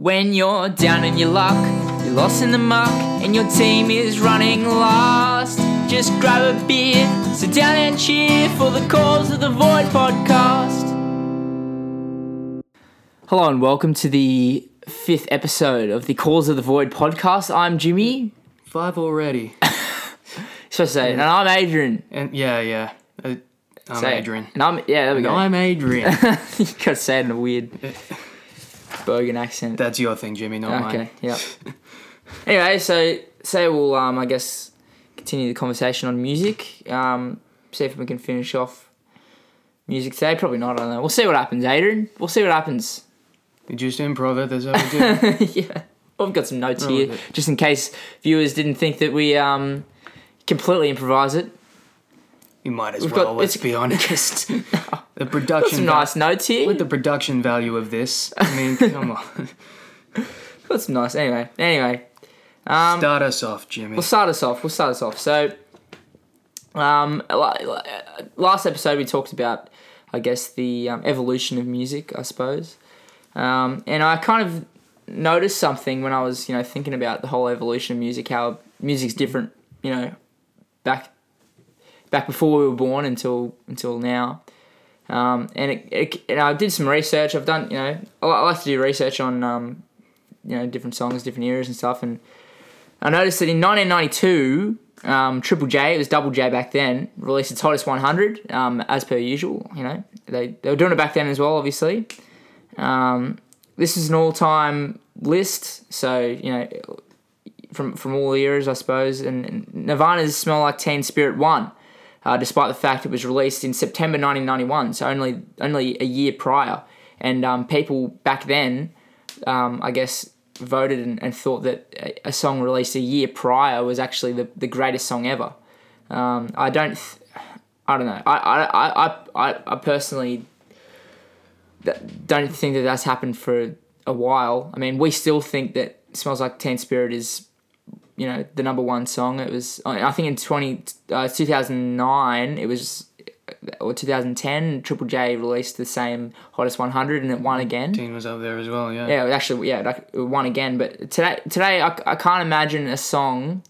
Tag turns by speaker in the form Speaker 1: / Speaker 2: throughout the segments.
Speaker 1: When you're down in your luck, you're lost in the muck, and your team is running last. Just grab a beer, sit down and cheer for the Cause of the Void podcast. Hello and welcome to the fifth episode of the Cause of the Void podcast. I'm Jimmy,
Speaker 2: Five already.
Speaker 1: so I say, and I'm Adrian.
Speaker 2: And yeah, yeah. Uh, I'm
Speaker 1: Say it.
Speaker 2: Adrian.
Speaker 1: And I'm yeah, there we
Speaker 2: And
Speaker 1: go.
Speaker 2: I'm Adrian.
Speaker 1: you gotta say it in a weird Bergen accent.
Speaker 2: That's your thing, Jimmy, not
Speaker 1: Okay,
Speaker 2: mine.
Speaker 1: yeah. anyway, so say we'll um I guess continue the conversation on music. Um, see if we can finish off music today. Probably not. I don't know. We'll see what happens, Adrian. We'll see what happens.
Speaker 2: You just improv it, that's how we do.
Speaker 1: yeah. Well, I've got some notes
Speaker 2: Oh,
Speaker 1: here,
Speaker 2: okay.
Speaker 1: just in case viewers didn't think that we um completely improvise it.
Speaker 2: You might as
Speaker 1: We've
Speaker 2: well,
Speaker 1: got-
Speaker 2: let's be honest. the
Speaker 1: Got
Speaker 2: production
Speaker 1: some
Speaker 2: va-
Speaker 1: nice notes here.
Speaker 2: with the production value of this. I mean, come on.
Speaker 1: got some nice. Anyway, anyway. Um,
Speaker 2: Start us off, Jimmy.
Speaker 1: We'll start us off. We'll start us off. So, um, la- la- last episode we talked about, I guess, the um, evolution of music, I suppose. Um, and I kind of noticed something when I was, you know, thinking about the whole evolution of music, how music's different, you know, back back before we were born until until now. Um, and it, it, and I did some research. I've done, you know, I like to do research on, um, you know, different songs, different eras and stuff. And I noticed that in 1992, um, Triple J, it was Double J back then, released its hottest 100, um, as per usual. You know, they, they were doing it back then as well, obviously. Um, this is an all-time list, so you know, from from all eras, I suppose. And, and Nirvana's "Smell Like Teen Spirit" won, uh, despite the fact it was released in September 1991, so only only a year prior. And um, people back then, um, I guess, voted and, and thought that a- song released a year prior was actually the, the greatest song ever. Um, I don't, th- I don't know. I I, I, I, I- personally don't think that that's happened for a while. I mean, we still think that "Smells Like Teen Spirit" is, you know, the number one song. It was, I think, in twenty uh, two thousand nine, it was. Or 2010, Triple J released the same hottest 100 and it won again.
Speaker 2: Teen was up there as well, yeah.
Speaker 1: Yeah, actually, yeah, like it won again. But today, today I, I can't imagine a song.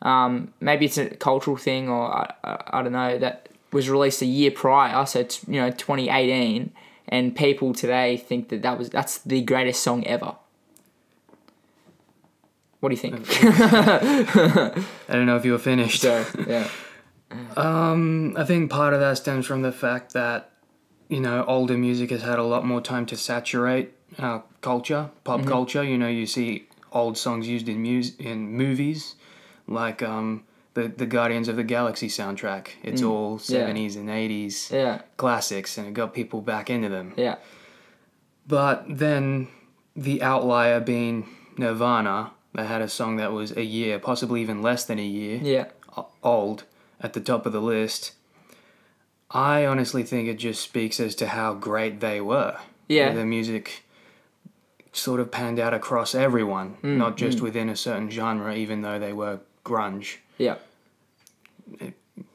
Speaker 1: Um, maybe it's a cultural thing, or I, I, I don't know that was released a year prior, so it's, you know 2018, and people today think that that was that's the greatest song ever. What do you think?
Speaker 2: I don't know if you were finished.
Speaker 1: yeah,
Speaker 2: Um, I think part of that stems from the fact that, you know, older music has had a lot more time to saturate our culture, pop
Speaker 1: Mm-hmm.
Speaker 2: culture. You know, you see old songs used in mus- in movies, like um, the the Guardians of the Galaxy soundtrack. It's all
Speaker 1: Mm. yeah.
Speaker 2: seventies and eighties
Speaker 1: yeah,
Speaker 2: classics, and it got people back into them.
Speaker 1: yeah,
Speaker 2: But then the outlier being Nirvana, that had a song that was a year, possibly even less than a year
Speaker 1: yeah,
Speaker 2: old at the top of the list. I honestly think it just speaks as to how great they were.
Speaker 1: Yeah.
Speaker 2: The music sort of panned out across everyone,
Speaker 1: Mm,
Speaker 2: not just within a certain genre, even though they were grunge.
Speaker 1: yeah.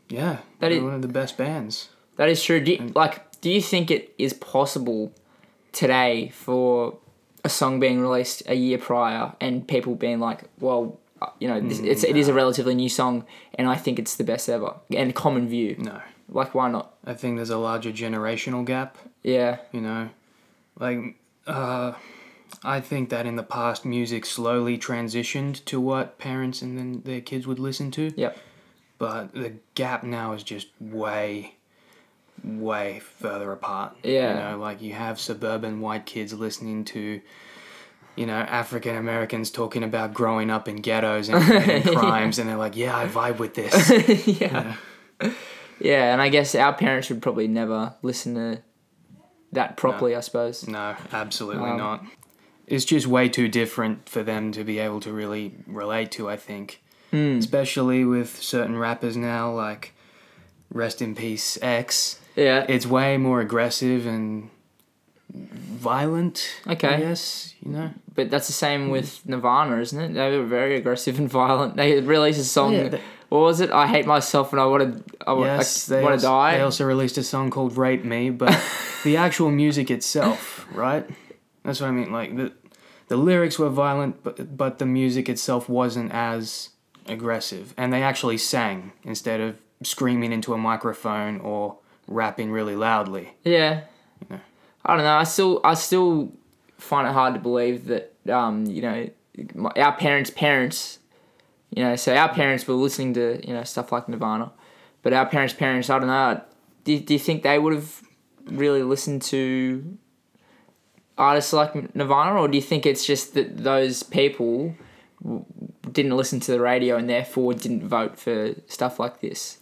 Speaker 2: Yeah,
Speaker 1: That is-
Speaker 2: one of the best bands.
Speaker 1: That is true. Do you, like, do you think it is possible today for a song being released a year prior and people being like, "Well, uh, you know, this, it's it is a relatively new song, and I think it's the best ever," and common view.
Speaker 2: No,
Speaker 1: Like, why not?
Speaker 2: I think there's a larger generational gap.
Speaker 1: Yeah,
Speaker 2: You know, like uh, I think that in the past, music slowly transitioned to what parents and then their kids would listen to.
Speaker 1: Yep.
Speaker 2: But the gap now is just way, way further apart.
Speaker 1: Yeah.
Speaker 2: You know, like you have suburban white kids listening to, you know, African Americans talking about growing up in ghettos and committing crimes, and they're like, yeah, I vibe with this.
Speaker 1: yeah, yeah. And I guess our parents would probably never listen to that properly. I suppose.
Speaker 2: No, absolutely
Speaker 1: Um,
Speaker 2: not. It's just way too different for them to be able to really relate to, I think.
Speaker 1: Hmm.
Speaker 2: Especially with certain rappers now, like Rest in Peace X.
Speaker 1: Yeah.
Speaker 2: It's way more aggressive and violent.
Speaker 1: Okay.
Speaker 2: Yes, you know?
Speaker 1: But that's the same with Nirvana, isn't it? They were very aggressive and violent. They released a song.
Speaker 2: Yeah, they-
Speaker 1: what was it? I hate myself and I want to. I,
Speaker 2: Yes,
Speaker 1: want to
Speaker 2: also,
Speaker 1: die.
Speaker 2: they also released a song called Rape Me, but the actual music itself, right? That's what I mean. Like, the, the lyrics were violent, but but the music itself wasn't as aggressive, and they actually sang instead of screaming into a microphone or rapping really loudly.
Speaker 1: Yeah. I don't know. I still I still find it hard to believe that um, you know my- our parents' parents, you know, so our parents were listening to you know stuff like Nirvana, but our parents' parents, I don't know. Do, do you think they would have really listened to artists like Nirvana, or do you think it's just that those people w- didn't listen to the radio and therefore didn't vote for stuff like this,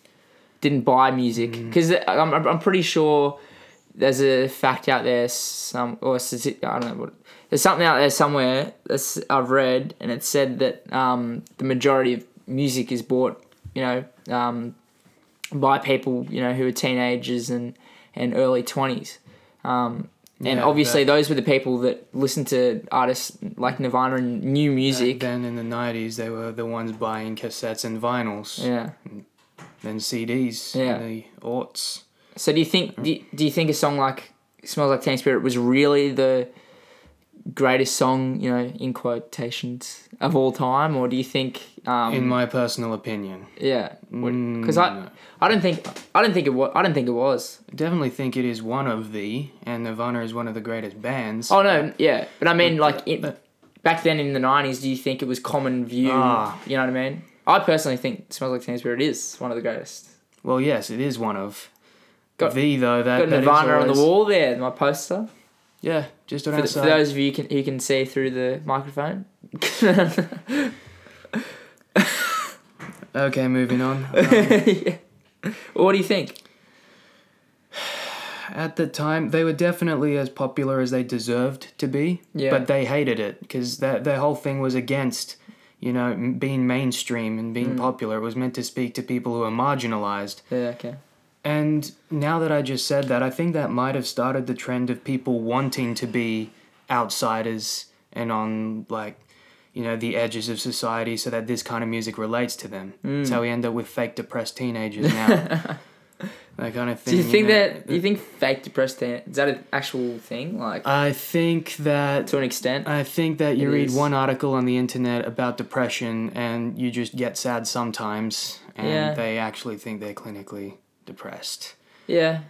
Speaker 1: didn't buy music? Because I'm, I'm I'm pretty sure there's a fact out there, some or I don't know what. There's something out there somewhere that's I've read, and it said that um, the majority of music is bought, you know, um, by people, you know, who are teenagers and and early twenties. Um, and
Speaker 2: Yeah,
Speaker 1: obviously,
Speaker 2: that-
Speaker 1: those were the people that listened to artists like Nirvana and new music.
Speaker 2: Then in the nineties, they were the ones buying cassettes and vinyls,
Speaker 1: yeah.
Speaker 2: Then CDs,
Speaker 1: Yeah.
Speaker 2: in the aughts.
Speaker 1: So do you think do you, do you think a song like "Smells Like Teen Spirit" was really the greatest song, you know, in quotations of all time, or do you think? Um,
Speaker 2: in my personal opinion,
Speaker 1: yeah,
Speaker 2: Mm,
Speaker 1: because I
Speaker 2: no.
Speaker 1: I don't think I don't think it was I don't think it was.
Speaker 2: I definitely think it is one of the, and Nirvana is one of the greatest bands.
Speaker 1: Oh no, yeah, but I mean, like it,
Speaker 2: but-
Speaker 1: back then in the nineties, do you think it was common view?
Speaker 2: Ah.
Speaker 1: You know what I mean? I personally think "Smells Like Teen Spirit" is one of the greatest.
Speaker 2: Well, yes, it is one of.
Speaker 1: Got-
Speaker 2: the though that,
Speaker 1: Got
Speaker 2: that
Speaker 1: Nirvana on the wall there, my poster.
Speaker 2: Yeah, just on
Speaker 1: For, the, for those of you can, who can see through the microphone.
Speaker 2: Okay, moving on. Um,
Speaker 1: Yeah. What do you think?
Speaker 2: at the time, they were definitely as popular as they deserved to be.
Speaker 1: Yeah.
Speaker 2: But they hated it because that their whole thing was against, you know, m- being mainstream and
Speaker 1: Mm.
Speaker 2: being popular. It was meant to speak to people who are marginalized.
Speaker 1: Yeah, okay.
Speaker 2: And now that I just said that, I think that might have started the trend of people wanting to be outsiders and on like, you know, the edges of society, so that this kind of music relates to them.
Speaker 1: Mm.
Speaker 2: So we end up with fake depressed teenagers now. that kind of thing.
Speaker 1: Do you think
Speaker 2: know.
Speaker 1: that? Do you think fake depressed is that an actual thing? Like
Speaker 2: I think that
Speaker 1: to an extent.
Speaker 2: I think that you read
Speaker 1: is.
Speaker 2: one article on the internet about depression and you just get sad sometimes, and
Speaker 1: Yeah.
Speaker 2: they actually think they're clinically depressed.
Speaker 1: Yeah.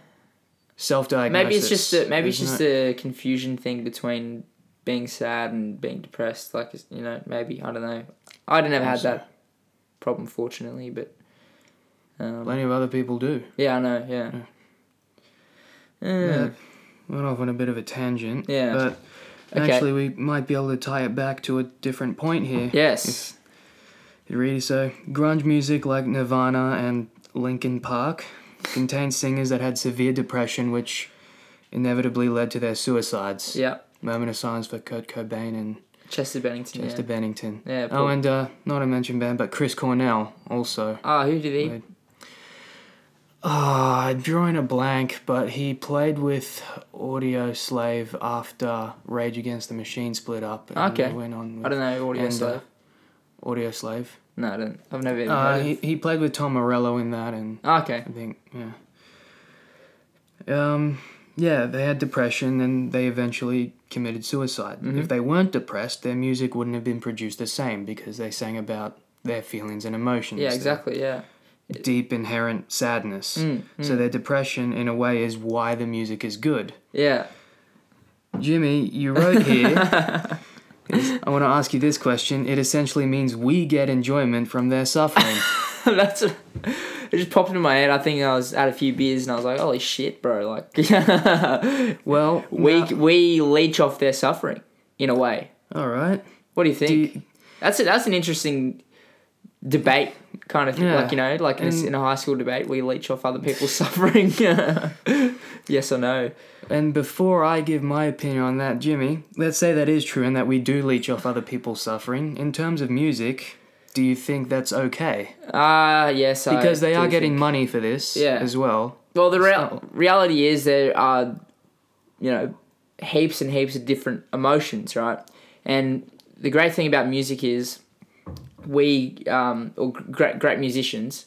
Speaker 2: Self-diagnosis.
Speaker 1: Maybe it's just a maybe it's just
Speaker 2: it?
Speaker 1: a confusion thing between being sad and being depressed. Like you know, maybe I don't know. I didn't ever had that problem, fortunately, but um,
Speaker 2: Plenty of other people do.
Speaker 1: yeah, I know. Yeah.
Speaker 2: Yeah.
Speaker 1: Yeah.
Speaker 2: Went off on a bit of a tangent.
Speaker 1: Yeah.
Speaker 2: But
Speaker 1: Okay.
Speaker 2: actually, we might be able to tie it back to a different point here.
Speaker 1: Yes.
Speaker 2: You ready? So, grunge music like Nirvana and Linkin Park contained singers that had severe depression, which inevitably led to their suicides.
Speaker 1: Yeah.
Speaker 2: Moment of silence for Kurt Cobain and
Speaker 1: Chester Bennington.
Speaker 2: Chester
Speaker 1: yeah.
Speaker 2: Bennington.
Speaker 1: Yeah.
Speaker 2: Oh, and uh, not a mention band, but Chris Cornell also.
Speaker 1: Ah, who did he?
Speaker 2: Ah, I'm drawing a blank, but he played with Audioslave after Rage Against the Machine split up. And
Speaker 1: Okay.
Speaker 2: went on with
Speaker 1: I don't know. Audio
Speaker 2: and, uh,
Speaker 1: Slave.
Speaker 2: Audioslave.
Speaker 1: No, I don't. I've never even
Speaker 2: Uh, he, he played with Tom Morello in that, and
Speaker 1: okay.
Speaker 2: I think yeah. Um, yeah, they had depression, and they eventually committed suicide.
Speaker 1: Mhm.
Speaker 2: If they weren't depressed, their music wouldn't have been produced the same because they sang about their feelings and emotions.
Speaker 1: Yeah. Exactly. Yeah.
Speaker 2: Deep inherent sadness.
Speaker 1: Mm,
Speaker 2: So
Speaker 1: mm.
Speaker 2: their depression, in a way, is why the music is good.
Speaker 1: Yeah.
Speaker 2: Jimmy, you wrote here. I want to ask you this question. It essentially means we get enjoyment from their suffering.
Speaker 1: That's. It just popped into my head. I think I was at a few beers and I was like, "Holy shit, bro!" Like,
Speaker 2: well,
Speaker 1: we we leech off their suffering in a way.
Speaker 2: all right.
Speaker 1: What do you think?
Speaker 2: Do you,
Speaker 1: that's a, that's an interesting debate kind of thing.
Speaker 2: Yeah.
Speaker 1: Like you know, like in a, in a high school debate, we leech off other people's suffering. yes or no?
Speaker 2: and before I give my opinion on that, Jimmy, let's say that is true and that we do leech off other people's suffering. In terms of music, do you think that's okay?
Speaker 1: Ah, yes. I
Speaker 2: Because they are getting
Speaker 1: think-
Speaker 2: money for this
Speaker 1: Yeah.
Speaker 2: as well.
Speaker 1: Well, the real
Speaker 2: So-
Speaker 1: reality is there are, you know, heaps and heaps of different emotions, right? And the great thing about music is we, um, or great great musicians,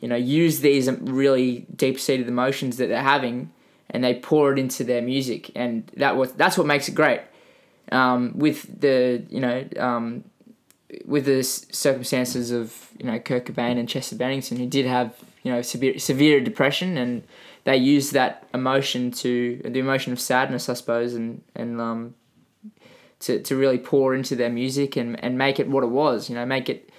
Speaker 1: you know, use these really deep seated emotions that they're having, and they pour it into their music, and that was that's what makes it great. um, with the you know um, with the circumstances of you know Kurt Cobain and Chester Bennington, who did have you know severe severe depression, and they used that emotion to the emotion of sadness, I suppose, and and um, to, to really pour into their music and, and make it what it was. You know, make it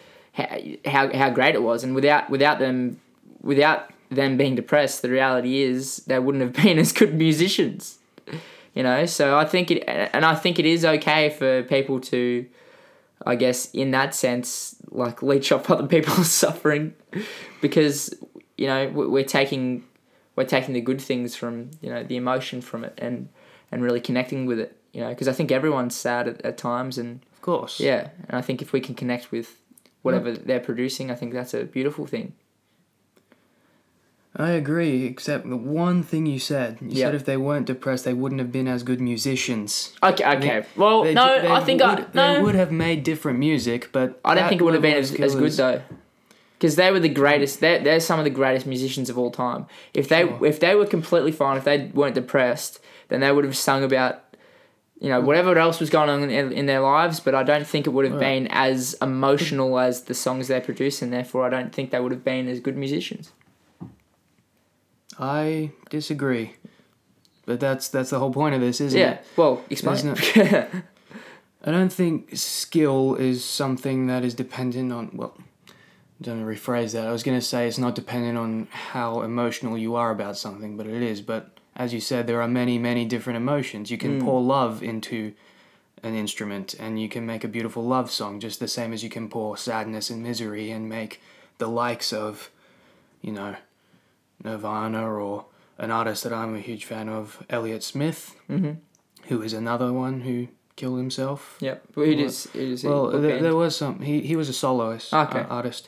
Speaker 1: how, how great it was. And without without them without them being depressed, the reality is they wouldn't have been as good musicians. You know, so I think it, and I think it is okay for people to, I guess, in that sense, like leech off other people's suffering, because you know we- we're taking, we're taking the good things from you know the emotion from it and and really connecting with it. You know, because I think everyone's sad at, at times, and
Speaker 2: Of course.
Speaker 1: yeah, and I think if we can connect with whatever they're producing, I think that's a beautiful thing.
Speaker 2: I agree, except the one thing you said. You
Speaker 1: Yeah.
Speaker 2: said if they weren't depressed, they wouldn't have been as good musicians.
Speaker 1: Okay, okay. well,
Speaker 2: They
Speaker 1: no,
Speaker 2: they
Speaker 1: I think I
Speaker 2: would,
Speaker 1: no.
Speaker 2: they would have made different music, but
Speaker 1: I don't think it would have been as, as good though, because they were the greatest. They're, they're some of the greatest musicians of all time. If they
Speaker 2: Sure.
Speaker 1: if they were completely fine, if they weren't depressed, then they would have sung about, you know, whatever else was going on in, in their lives. But I don't think it would have
Speaker 2: Right.
Speaker 1: been as emotional as the songs they produce, and therefore I don't think they would have been as good musicians.
Speaker 2: I disagree, but that's that's the whole point of this, isn't
Speaker 1: yeah.
Speaker 2: it?
Speaker 1: Well, explain.
Speaker 2: I don't think skill is something that is dependent on. Well, don't rephrase that. I was gonna say it's not dependent on how emotional you are about something, but it is. But as you said, there are many, many different emotions. You can
Speaker 1: Mm.
Speaker 2: pour love into an instrument, and you can make a beautiful love song, just the same as you can pour sadness and misery and make the likes of, you know, Nirvana or an artist that I'm a huge fan of, Elliott Smith,
Speaker 1: hmm
Speaker 2: who is another one who killed himself.
Speaker 1: Yep. Well, it is. Is.
Speaker 2: Well, there, there was some. He he was a soloist
Speaker 1: Okay.
Speaker 2: uh, artist.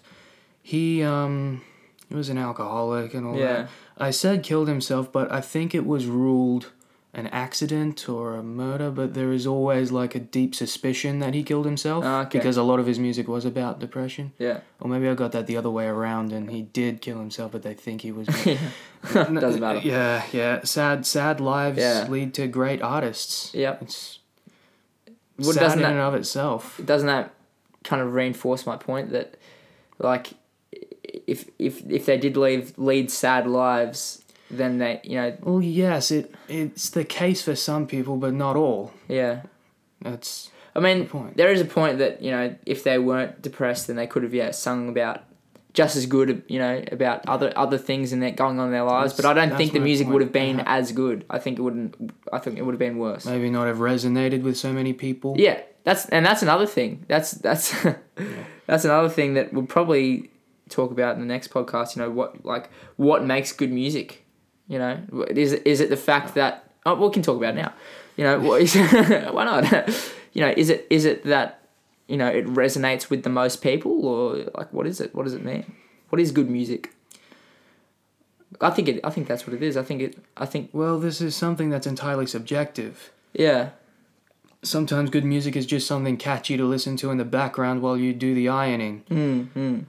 Speaker 2: He um he was an alcoholic and all
Speaker 1: Yeah.
Speaker 2: that. I said killed himself, but I think it was ruled an accident or a murder. But there is always like a deep suspicion that he killed himself
Speaker 1: Ah, okay.
Speaker 2: because a lot of his music was about depression.
Speaker 1: yeah.
Speaker 2: Or maybe I got that the other way around, and he did kill himself, but they think he was.
Speaker 1: Doesn't matter.
Speaker 2: Yeah, yeah. Sad, sad lives
Speaker 1: Yeah.
Speaker 2: lead to great artists.
Speaker 1: Yep.
Speaker 2: It's
Speaker 1: Well,
Speaker 2: sad in
Speaker 1: that-
Speaker 2: and of itself.
Speaker 1: doesn't that kind of reinforce my point that like if if if they did leave lead sad lives then they you know
Speaker 2: Well, yes, it it's the case for some people, but not all.
Speaker 1: yeah
Speaker 2: That's
Speaker 1: i mean
Speaker 2: point.
Speaker 1: there is a point that you know if they weren't depressed then they could have yeah sung about just as good you know about other other things in that going on in their lives but i don't think the music would have been as good i think it wouldn't i think it would have been worse
Speaker 2: maybe not have resonated with so many people.
Speaker 1: Yeah, that's and that's another thing. That's that's that's another thing that we'll probably talk about in the next podcast. You know what like what makes good music. You know, is it, is it the fact that oh we can talk about it now. You know what is why not? you know is it is it that you know it resonates with the most people or like what is it? What does it mean? What is good music? I think it. I think that's what it is. I think it. I think
Speaker 2: Well, this is something that's entirely subjective.
Speaker 1: yeah.
Speaker 2: Sometimes good music is just something catchy to listen to in the background while you do the ironing.
Speaker 1: Mm, mm,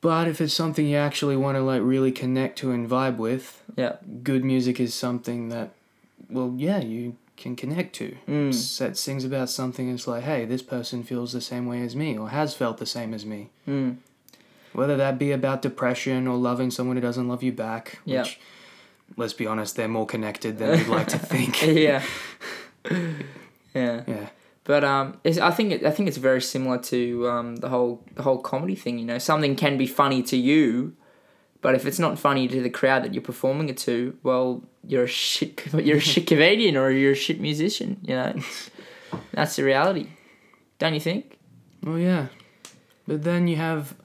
Speaker 2: But if it's something you actually want to like really connect to and vibe with,
Speaker 1: yeah.
Speaker 2: good music is something that, well, yeah, you can connect to.
Speaker 1: Mm.
Speaker 2: That sings about something. It's like, hey, this person feels the same way as me, or has felt the same as me.
Speaker 1: Mm.
Speaker 2: Whether that be about depression or loving someone who doesn't love you back,
Speaker 1: Yeah.
Speaker 2: which, let's be honest, they're more connected than we'd like to think.
Speaker 1: yeah. yeah.
Speaker 2: Yeah.
Speaker 1: But um, I think it, I think it's very similar to um, the whole the whole comedy thing. You know, something can be funny to you, but if it's not funny to the crowd that you're performing it to, well, you're a shit you're a shit comedian or you're a shit musician. You know, that's the reality, don't you think?
Speaker 2: Well, yeah. But then you have,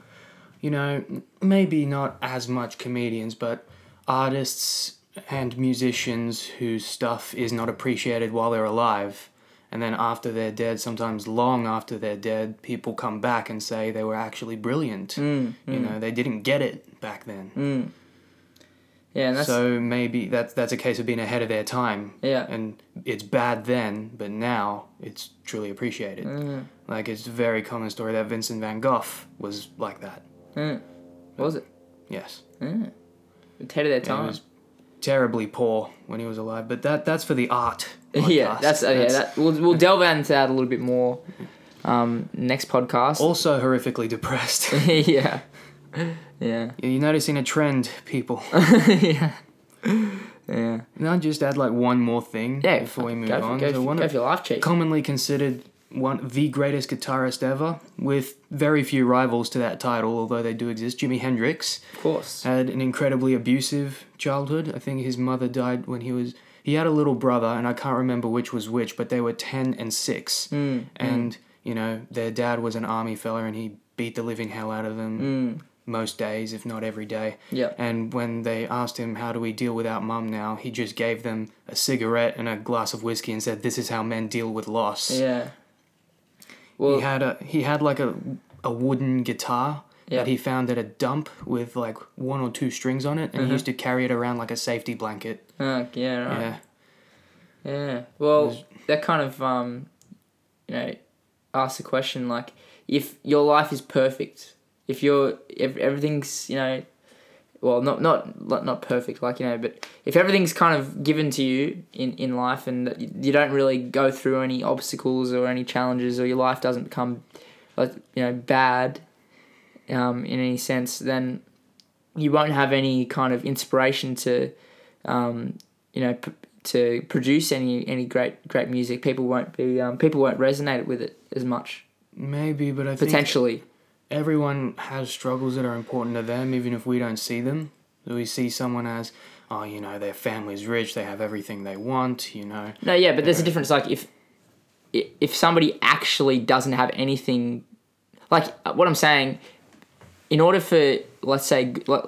Speaker 2: you know, maybe not as much comedians, but artists and musicians whose stuff is not appreciated while they're alive. And then after they're dead, sometimes long after they're dead, people come back and say they were actually brilliant.
Speaker 1: Mm,
Speaker 2: You know, they didn't get it back then.
Speaker 1: Mm. Yeah, and that's
Speaker 2: so maybe that's that's a case of being ahead of their time.
Speaker 1: yeah.
Speaker 2: And it's bad then, but now it's truly appreciated.
Speaker 1: Mm,
Speaker 2: Like it's a very common story that Vincent van Gogh was like that.
Speaker 1: mm. Was it?
Speaker 2: Yes.
Speaker 1: Mm. Ahead of their
Speaker 2: He
Speaker 1: time.
Speaker 2: was terribly poor when he was alive, but that that's for the art
Speaker 1: Yeah,
Speaker 2: podcast.
Speaker 1: that's, uh, yeah. That, we'll we'll delve into that a little bit more um, next podcast.
Speaker 2: also horrifically depressed.
Speaker 1: yeah, yeah,
Speaker 2: You're noticing a trend, people.
Speaker 1: yeah, yeah.
Speaker 2: And I'll just add like one more thing
Speaker 1: Yeah,
Speaker 2: before we move
Speaker 1: for,
Speaker 2: on.
Speaker 1: Go,
Speaker 2: So
Speaker 1: for,
Speaker 2: one
Speaker 1: go
Speaker 2: of
Speaker 1: for your life cheat.
Speaker 2: commonly considered one the greatest guitarist ever, with very few rivals to that title, although they do exist. Jimi Hendrix
Speaker 1: Of course.
Speaker 2: had an incredibly abusive childhood. I think his mother died when he was. He had a little brother, and I can't remember which was which, but they were ten and six,
Speaker 1: Mm,
Speaker 2: and you know their dad was an army fella, and he beat the living hell out of them
Speaker 1: mm,
Speaker 2: most days, if not every day.
Speaker 1: yeah.
Speaker 2: And when they asked him, How do we deal without mum now? he just gave them a cigarette and a glass of whiskey and said, This is how men deal with loss.
Speaker 1: Yeah. Well,
Speaker 2: he had a he had like a a wooden guitar
Speaker 1: Yeah.
Speaker 2: that he found at a dump with like one or two strings on it and he used to carry it around like a safety blanket.
Speaker 1: uh, yeah, right.
Speaker 2: Yeah.
Speaker 1: Yeah. Well,
Speaker 2: Was-
Speaker 1: that kind of um, you know, asks the question like, if your life is perfect, if you're if everything's you know, well, not not not not perfect, like you know, but if everything's kind of given to you in in life and you don't really go through any obstacles or any challenges, or your life doesn't become, like you know, bad, um, in any sense, then you won't have any kind of inspiration to, um, you know, p- to produce any any great great music. People won't be um, people won't resonate with it as much
Speaker 2: Maybe, but I think
Speaker 1: potentially.
Speaker 2: everyone has struggles that are important to them, even if we don't see them. We see someone as, oh, you know, their family's rich, they have everything they want, you know.
Speaker 1: No, yeah, but there's a
Speaker 2: Yeah.
Speaker 1: difference. Like if if somebody actually doesn't have anything, like uh, what I'm saying, in order for let's say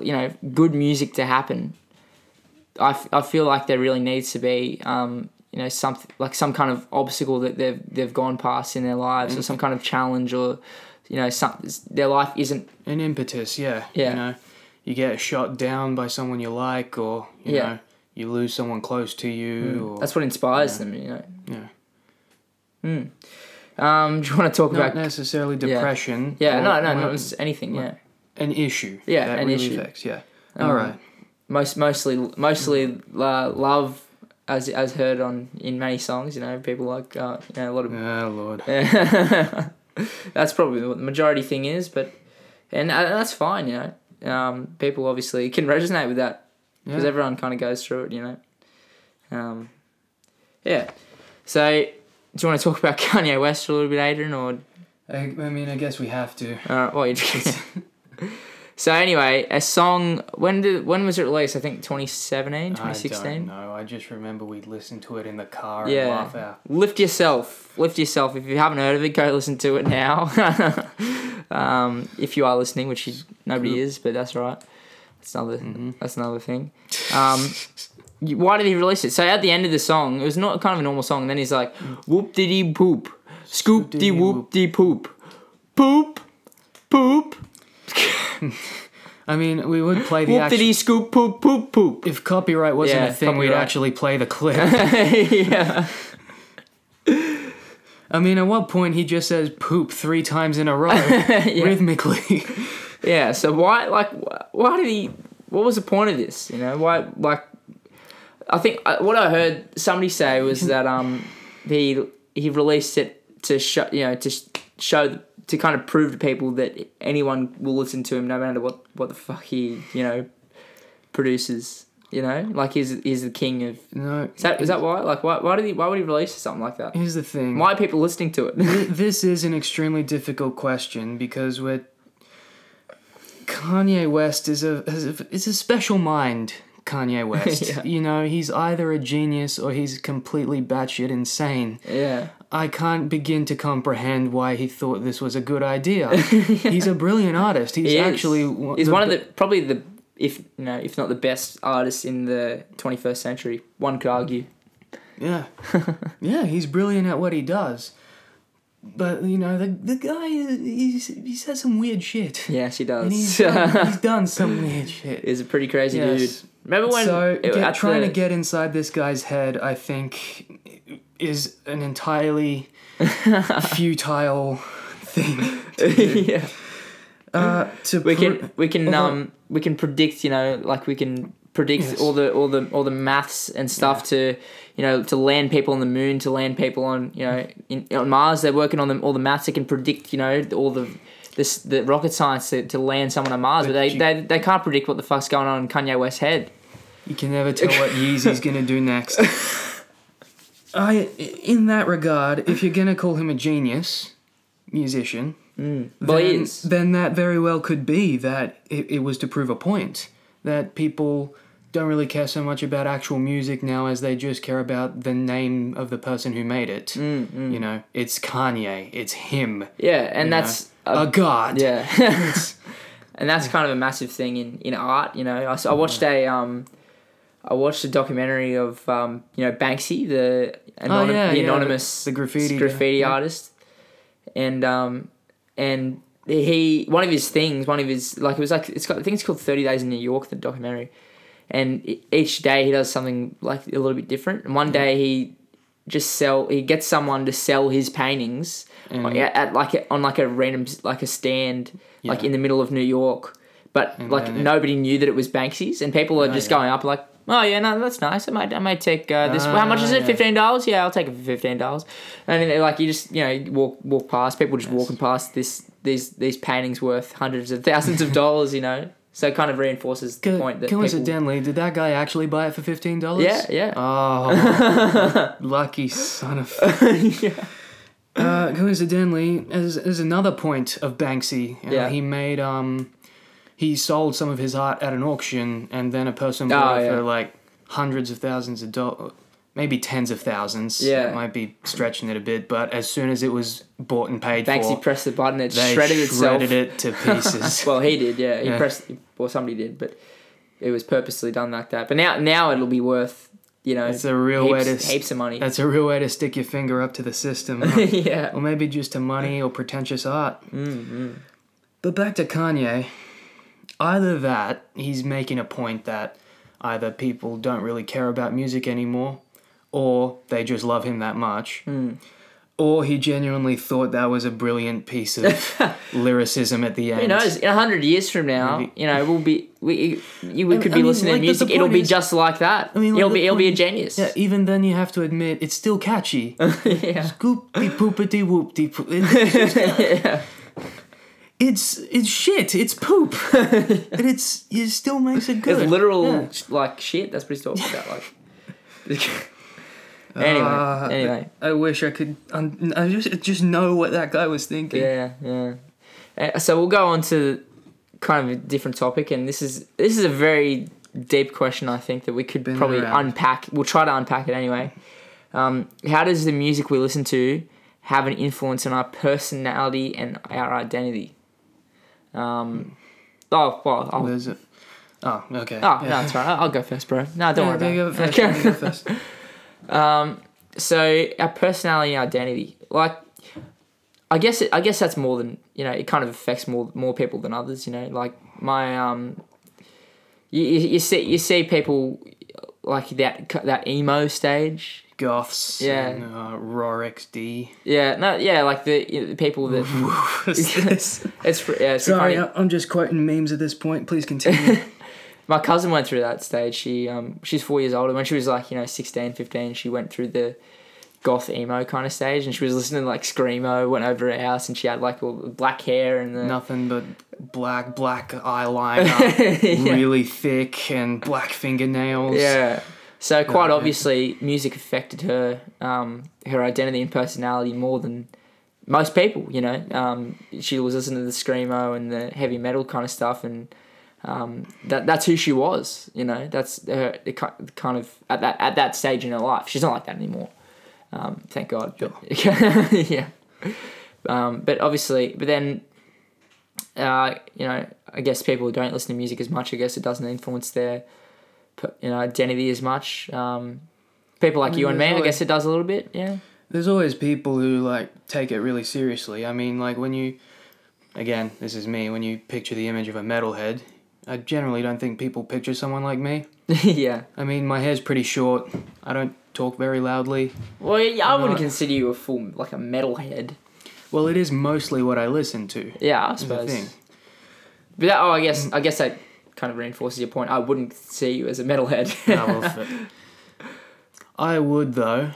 Speaker 1: you know good music to happen, I, f- I feel like there really needs to be um, you know something like some kind of obstacle that they've they've gone past in their lives or some kind of challenge or you know some their life isn't
Speaker 2: An impetus, yeah.
Speaker 1: Yeah.
Speaker 2: You know, you get shot down by someone you like, or you
Speaker 1: Yeah.
Speaker 2: know, you lose someone close to you. Or,
Speaker 1: that's what inspires
Speaker 2: yeah.
Speaker 1: them you know.
Speaker 2: yeah.
Speaker 1: Um, do you want to talk
Speaker 2: Not
Speaker 1: about
Speaker 2: necessarily depression.
Speaker 1: yeah
Speaker 2: or-
Speaker 1: no no
Speaker 2: or
Speaker 1: no it's anything yeah
Speaker 2: an issue.
Speaker 1: Yeah,
Speaker 2: that
Speaker 1: an
Speaker 2: really
Speaker 1: issue.
Speaker 2: affects. Yeah.
Speaker 1: Um,
Speaker 2: All right.
Speaker 1: most mostly mostly uh, love as as heard on in many songs you know people like uh, you know a lot of
Speaker 2: Oh Lord.
Speaker 1: that's probably what the majority thing is but and uh, that's fine you know um, people obviously can resonate with that because
Speaker 2: Yeah.
Speaker 1: everyone kind of goes through it you know um, yeah so do you want to talk about Kanye West a little bit Adrian or
Speaker 2: I, I mean, I guess we have to.
Speaker 1: uh, well, you so anyway a song when did when was it released I think 2017
Speaker 2: I
Speaker 1: 2016
Speaker 2: don't. I just remember we listened to it in the car
Speaker 1: Yeah.
Speaker 2: and laugh out.
Speaker 1: Lift yourself. Lift yourself. If you haven't heard of it, go listen to it now. um, if you are listening, which you, nobody is, but that's right. That's another.
Speaker 2: Mhm.
Speaker 1: That's another thing. Um, why did he release it? So at the end of the song, it was not kind of a normal song. And then he's like, whoop diddy poop, scoop dee whoop dee poop, poop, poop,
Speaker 2: I mean, we would play the
Speaker 1: whoop
Speaker 2: actual.
Speaker 1: diddy scoop poop poop poop.
Speaker 2: If copyright wasn't
Speaker 1: Yeah,
Speaker 2: a thing, we'd
Speaker 1: copyright.
Speaker 2: actually play the clip.
Speaker 1: yeah.
Speaker 2: I mean, at what point he just says poop three times in a row rhythmically?
Speaker 1: Yeah, so why, like, wh- why did he? What was the point of this? You know, why, like, I think uh, what I heard somebody say was that um he he released it to show you know to sh- show to kind of prove to people that anyone will listen to him no matter what what the fuck he you know produces. You know, like he's he's the king of.
Speaker 2: no.
Speaker 1: Is that is that why? Like, why why did he why would he release something like that?
Speaker 2: Here's the thing.
Speaker 1: Why are people listening to it?
Speaker 2: This is an extremely difficult question because we're Kanye West is a is a, is a special mind. Kanye West,
Speaker 1: Yeah.
Speaker 2: you know, he's either a genius or he's completely batshit insane.
Speaker 1: yeah,
Speaker 2: I can't begin to comprehend why he thought this was a good idea. He's a brilliant artist. He's
Speaker 1: He
Speaker 2: actually
Speaker 1: He's one of the probably the if you know if not the best artist in the 21st century. One could argue.
Speaker 2: Yeah. yeah, he's brilliant at what he does. But, you know, the, the guy, he's, he says some weird shit.
Speaker 1: Yes, he
Speaker 2: And he's
Speaker 1: does.
Speaker 2: done, he's done some weird shit.
Speaker 1: He's a pretty crazy
Speaker 2: Yes.
Speaker 1: dude. Remember when?
Speaker 2: so,
Speaker 1: it-
Speaker 2: get, trying
Speaker 1: the-
Speaker 2: to get inside this guy's head, I think, is an entirely futile thing.
Speaker 1: yeah,
Speaker 2: Uh, to
Speaker 1: we can we can
Speaker 2: Although-
Speaker 1: um we can predict. You know, like we can predict
Speaker 2: Yes.
Speaker 1: all the all the all the maths and stuff to you know to land people on the moon, to land people on you know in, on Mars. They're working on them all the maths that can predict you know all the this the rocket science to, to land someone on Mars, but,
Speaker 2: But
Speaker 1: they,
Speaker 2: you-
Speaker 1: they they can't predict what the fuck's going on in Kanye West's head.
Speaker 2: You can never tell what Yeezy's gonna do next. I, in that regard, if you're gonna call him a genius musician, mm.
Speaker 1: Well,
Speaker 2: then, then that very well could be that it, it was to prove a point that people don't really care so much about actual music now as they just care about the name of the person who made it.
Speaker 1: Mm,
Speaker 2: You know, it's Kanye, it's him.
Speaker 1: Yeah, and that's
Speaker 2: know, a god.
Speaker 1: Yeah, and that's kind of a massive thing in, in art. You know, I watched a um, I watched a documentary of um, you know Banksy, the anonym,
Speaker 2: Oh, yeah,
Speaker 1: the
Speaker 2: yeah,
Speaker 1: anonymous
Speaker 2: the graffiti
Speaker 1: graffiti
Speaker 2: yeah.
Speaker 1: artist, and um, and he one of his things, one of his like it was like it's got I think it's called Thirty Days in New York, the documentary, and each day he does something like a little bit different. And one day he just sell he gets someone to sell his paintings
Speaker 2: And-
Speaker 1: at, at like a, on like a random like a stand like in the middle of New York. But
Speaker 2: And
Speaker 1: like
Speaker 2: then it-
Speaker 1: nobody knew that it was Banksy's and people are
Speaker 2: Oh,
Speaker 1: just
Speaker 2: yeah.
Speaker 1: going up like oh yeah no that's nice. I might I might take uh, this how much is it?
Speaker 2: yeah.
Speaker 1: fifteen dollars? Yeah I'll take it for fifteen dollars. And like you just you know walk walk past people just
Speaker 2: Yes.
Speaker 1: walking past this these these paintings worth hundreds of thousands of dollars you know so it kind of reinforces the
Speaker 2: Co-
Speaker 1: point that people,
Speaker 2: coincidentally, did that guy actually buy it for fifteen dollars?
Speaker 1: yeah yeah
Speaker 2: Oh, lucky son of. Uh, coincidentally, as, as another point of Banksy, you know,
Speaker 1: Yeah.
Speaker 2: he made um, he sold some of his art at an auction, and then a person
Speaker 1: Oh,
Speaker 2: bought it
Speaker 1: yeah.
Speaker 2: for like hundreds of thousands of dollars, maybe tens of thousands.
Speaker 1: Yeah.
Speaker 2: that might be stretching it a bit, but as soon as it was bought and paid
Speaker 1: Banksy
Speaker 2: for,
Speaker 1: pressed the button it
Speaker 2: they
Speaker 1: shredded itself
Speaker 2: shredded it to pieces.
Speaker 1: well, he did, yeah. He
Speaker 2: Yeah.
Speaker 1: pressed, or somebody did, but it was purposely done like that. But now, now it'll be worth, you know,
Speaker 2: It's a real
Speaker 1: heaps,
Speaker 2: way to
Speaker 1: heaps of money.
Speaker 2: That's a real way to stick your finger up to the system.
Speaker 1: yeah.
Speaker 2: or maybe just to money or pretentious art.
Speaker 1: Mm-hmm.
Speaker 2: But back to Kanye. Either that, he's making a point that either people don't really care about music anymore, or they just love him that much,
Speaker 1: Hmm.
Speaker 2: or he genuinely thought that was a brilliant piece of lyricism at the end.
Speaker 1: Who knows? In a hundred years from now,
Speaker 2: Maybe.
Speaker 1: you know, we'll be we you, we could
Speaker 2: mean-
Speaker 1: be
Speaker 2: mean,
Speaker 1: listening
Speaker 2: like,
Speaker 1: to music. It'll be
Speaker 2: is-
Speaker 1: just like that.
Speaker 2: I mean, like,
Speaker 1: it'll be it'll be a genius.
Speaker 2: Yeah, even then you have to admit it's still catchy.
Speaker 1: yeah.
Speaker 2: Scoopty poopity whoopty poop. It's, it's it's shit. It's poop, but it's it still makes it good.
Speaker 1: It's literal
Speaker 2: Yeah.
Speaker 1: like shit. That's what he's talking about. Like. Anyway,
Speaker 2: Ah,
Speaker 1: anyway.
Speaker 2: I wish I could. Um, I just just know what that guy was thinking.
Speaker 1: Yeah, yeah. Uh, so we'll go on to kind of a different topic, and this is this is a very deep question. I think that we could
Speaker 2: Been
Speaker 1: probably
Speaker 2: around.
Speaker 1: unpack. We'll try to unpack it anyway. Um, how does the music we listen to have an influence on our personality and our identity? Um, oh well, I'll,
Speaker 2: There's a. Oh, okay.
Speaker 1: oh
Speaker 2: yeah.
Speaker 1: no, it's right. I'll go first, bro. No, don't
Speaker 2: Yeah,
Speaker 1: worry about it.
Speaker 2: go first.
Speaker 1: Um, so our personality and identity, like, I guess it, I guess that's more than you know. It kind of affects more more people than others. You know, like my um, you, you, see you see people like that that emo stage.
Speaker 2: Goths.
Speaker 1: Yeah.
Speaker 2: And, uh, Raw XD.
Speaker 1: Yeah, no, yeah, like the, you know, the people that it's yeah. It's
Speaker 2: Sorry,
Speaker 1: funny.
Speaker 2: I'm just quoting memes at this point. Please continue.
Speaker 1: my cousin went through that stage. She um she's four years older. When she was like you know 16, 15, she went through the goth emo kind of stage, and she was listening to like screamo. Went over her house, and she had like all black hair and the
Speaker 2: Nothing but black, black eyeliner,
Speaker 1: Yeah.
Speaker 2: really thick, and black fingernails.
Speaker 1: yeah. So quite
Speaker 2: yeah.
Speaker 1: obviously, music affected her um her identity and personality more than most people. You know, um, she was listening to the screamo and the heavy metal kind of stuff, and um, that that's who she was. You know, that's her the ki- kind of at that at that stage in her life. She's not like that anymore. Um, thank God. Yeah. Um, but obviously, but then, uh, you know, I guess people who don't listen to music as much. I guess it doesn't influence their, you know, identity as much. Um, people like
Speaker 2: I mean,
Speaker 1: you and me,
Speaker 2: there's
Speaker 1: I guess it does a little bit. Yeah.
Speaker 2: There's always people who like take it really seriously. I mean, like when you, again, this is me. When you picture the image of a metalhead, I generally don't think people picture someone like me.
Speaker 1: yeah.
Speaker 2: I mean, my hair's pretty short. I don't talk very loudly.
Speaker 1: Well, yeah, I wouldn't
Speaker 2: Not-
Speaker 1: consider you a full like a metalhead.
Speaker 2: Well, it is mostly what I listen to.
Speaker 1: Yeah, I
Speaker 2: is the
Speaker 1: suppose.
Speaker 2: thing.
Speaker 1: But that, oh, I guess I guess that kind of reinforces your point. I wouldn't see you as a metalhead.
Speaker 2: Oh, well, I would though,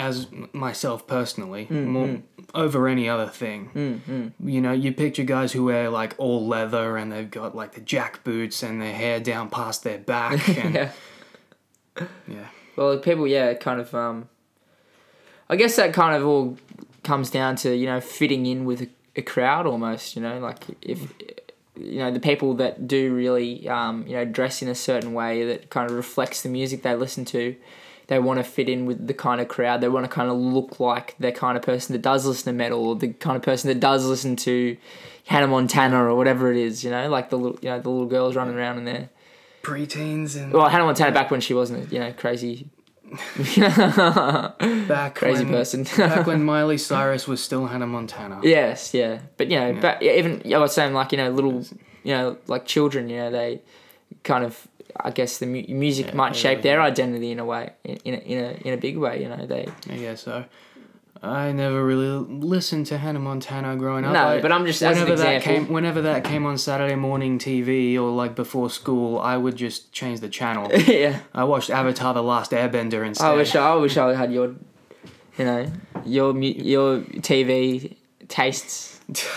Speaker 2: as myself personally, more over any other thing.
Speaker 1: mm,
Speaker 2: You know, you picture guys who wear like all leather and they've got like the jack boots and their hair down past their back. And,
Speaker 1: yeah.
Speaker 2: yeah.
Speaker 1: Well, people, yeah, kind of. Um, I guess that kind of all comes down to you know fitting in with a, a crowd almost. You know, like if you know the people that do really um, you know dress in a certain way that kind of reflects the music they listen to. They want to fit in with the kind of crowd. They want to kind of look like the kind of person that does listen to metal, or the kind of person that does listen to Hannah Montana or whatever it is. You know, like the little you know the little girls running around in there.
Speaker 2: Preteens and
Speaker 1: Well, Hannah Montana back when she wasn't, you know, crazy,
Speaker 2: back
Speaker 1: crazy
Speaker 2: when,
Speaker 1: person.
Speaker 2: back when Miley Cyrus was still Hannah Montana.
Speaker 1: yes, yeah, but you know, but yeah, even I was saying like you know little, you know, like children, you know, they kind of, I guess the mu- music
Speaker 2: Yeah,
Speaker 1: might shape their identity in a way, in, in a, in a in a big way. You know, they
Speaker 2: I guess so. I never really listened to Hannah Montana growing up.
Speaker 1: no,
Speaker 2: I-
Speaker 1: but I'm just as an
Speaker 2: whenever that came, whenever that came on Saturday morning TV or like before school, I would just change the channel.
Speaker 1: yeah,
Speaker 2: I watched Avatar: The Last Airbender instead.
Speaker 1: I wish I wish I had your, you know, your your TV tastes.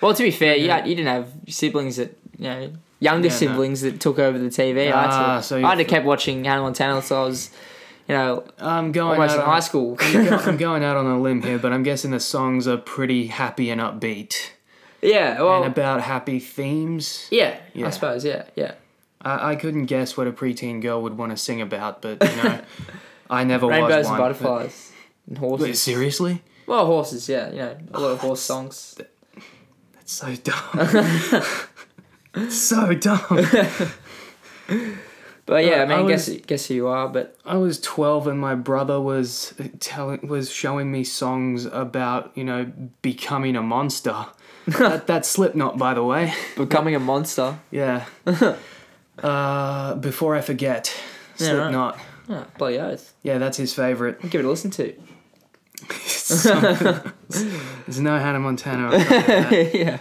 Speaker 1: Well, to be fair, you, had, you didn't have siblings that you know younger
Speaker 2: Yeah, no.
Speaker 1: siblings that took over the TV. I had
Speaker 2: Ah,
Speaker 1: to,
Speaker 2: so
Speaker 1: I had to keep watching Hannah Montana, so I was, you know,
Speaker 2: I'm going
Speaker 1: almost
Speaker 2: out
Speaker 1: in
Speaker 2: on,
Speaker 1: high school.
Speaker 2: I'm go- I'm going out on a limb here, but I'm guessing the songs are pretty happy and upbeat
Speaker 1: yeah, well,
Speaker 2: and about happy themes.
Speaker 1: yeah,
Speaker 2: Yeah.
Speaker 1: I suppose, yeah, yeah.
Speaker 2: I, I couldn't guess what a preteen girl would want to sing about, but you know, I never
Speaker 1: Rainbows
Speaker 2: was
Speaker 1: and
Speaker 2: one.
Speaker 1: butterflies and
Speaker 2: Wait,
Speaker 1: horses.
Speaker 2: seriously?
Speaker 1: Well, horses, yeah, you know, a lot of horse songs.
Speaker 2: That's so dumb. So dumb.
Speaker 1: But yeah,
Speaker 2: Uh,
Speaker 1: I mean,
Speaker 2: I
Speaker 1: guess
Speaker 2: was-
Speaker 1: guess who you are, but
Speaker 2: I was 12 and my brother was telling was showing me songs about, you know, becoming a monster. that, that's Slipknot by the way.
Speaker 1: becoming a monster.
Speaker 2: Yeah. uh, before I forget.
Speaker 1: Yeah, right.
Speaker 2: Slipknot.
Speaker 1: Oh, bloody oath.
Speaker 2: Yeah, that's his favorite.
Speaker 1: I'll give it a listen to.
Speaker 2: There's no Hannah Montana. on top of that.
Speaker 1: yeah.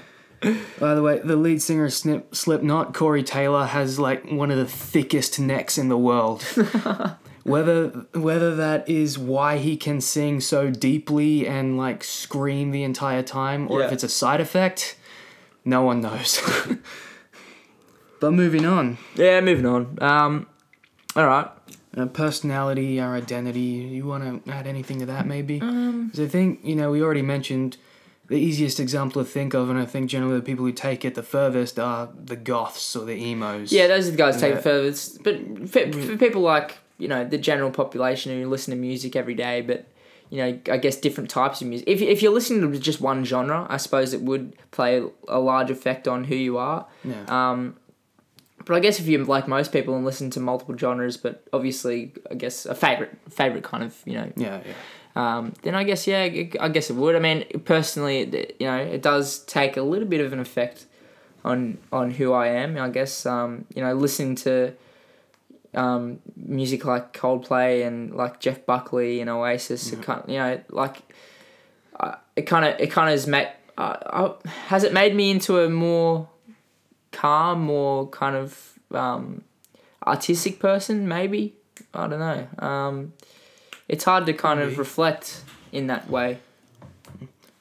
Speaker 2: By the way, the lead singer of Snip, Slipknot, Corey Taylor, has like one of the thickest necks in the world. whether whether that is why he can sing so deeply and like scream the entire time, or if it's a side effect, no one knows. but moving on,
Speaker 1: Yeah, moving on. Um, all right.
Speaker 2: uh, personality, our identity. You want to add anything to that, maybe?
Speaker 1: Um,
Speaker 2: I think you know we already mentioned the easiest example to think of, and I think generally the people who take it the furthest are the goths or the emos.
Speaker 1: yeah, those are the guys take
Speaker 2: Yeah.
Speaker 1: it further. It's- But for, for people like you know the general population who listen to music every day, but you know I guess different types of music. If if you're listening to just one genre, I suppose it would play a large effect on who you are.
Speaker 2: yeah.
Speaker 1: Um, but I guess if you're like most people and listen to multiple genres, but obviously I guess a favorite favorite kind of you know
Speaker 2: yeah, yeah.
Speaker 1: Um, then I guess yeah, I guess it would. I mean, personally, you know, it does take a little bit of an effect on on who I am. I guess um, you know, listening to um, music like Coldplay and like Jeff Buckley and Oasis, it kind you know, like uh, it kind of it kind of has made uh, uh, has it made me into a more calm, more kind of um, artistic person? Maybe I don't know. It's hard to kind of reflect in that way.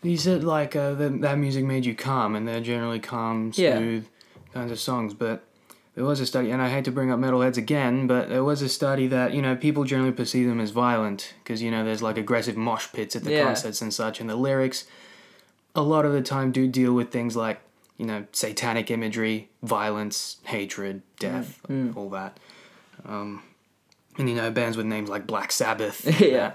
Speaker 2: You said like uh, the, that music made you calm, and they're generally calm,
Speaker 1: Yeah.
Speaker 2: smooth kinds of songs. But there was a study, and I hate to bring up metalheads again, but there was a study that you know people generally perceive them as violent because you know there's like aggressive mosh pits at the
Speaker 1: Yeah.
Speaker 2: concerts and such, and the lyrics a lot of the time do deal with things like you know satanic imagery, violence, hatred, death,
Speaker 1: Mm.
Speaker 2: all that. Um, and you know bands with names like Black Sabbath.
Speaker 1: yeah.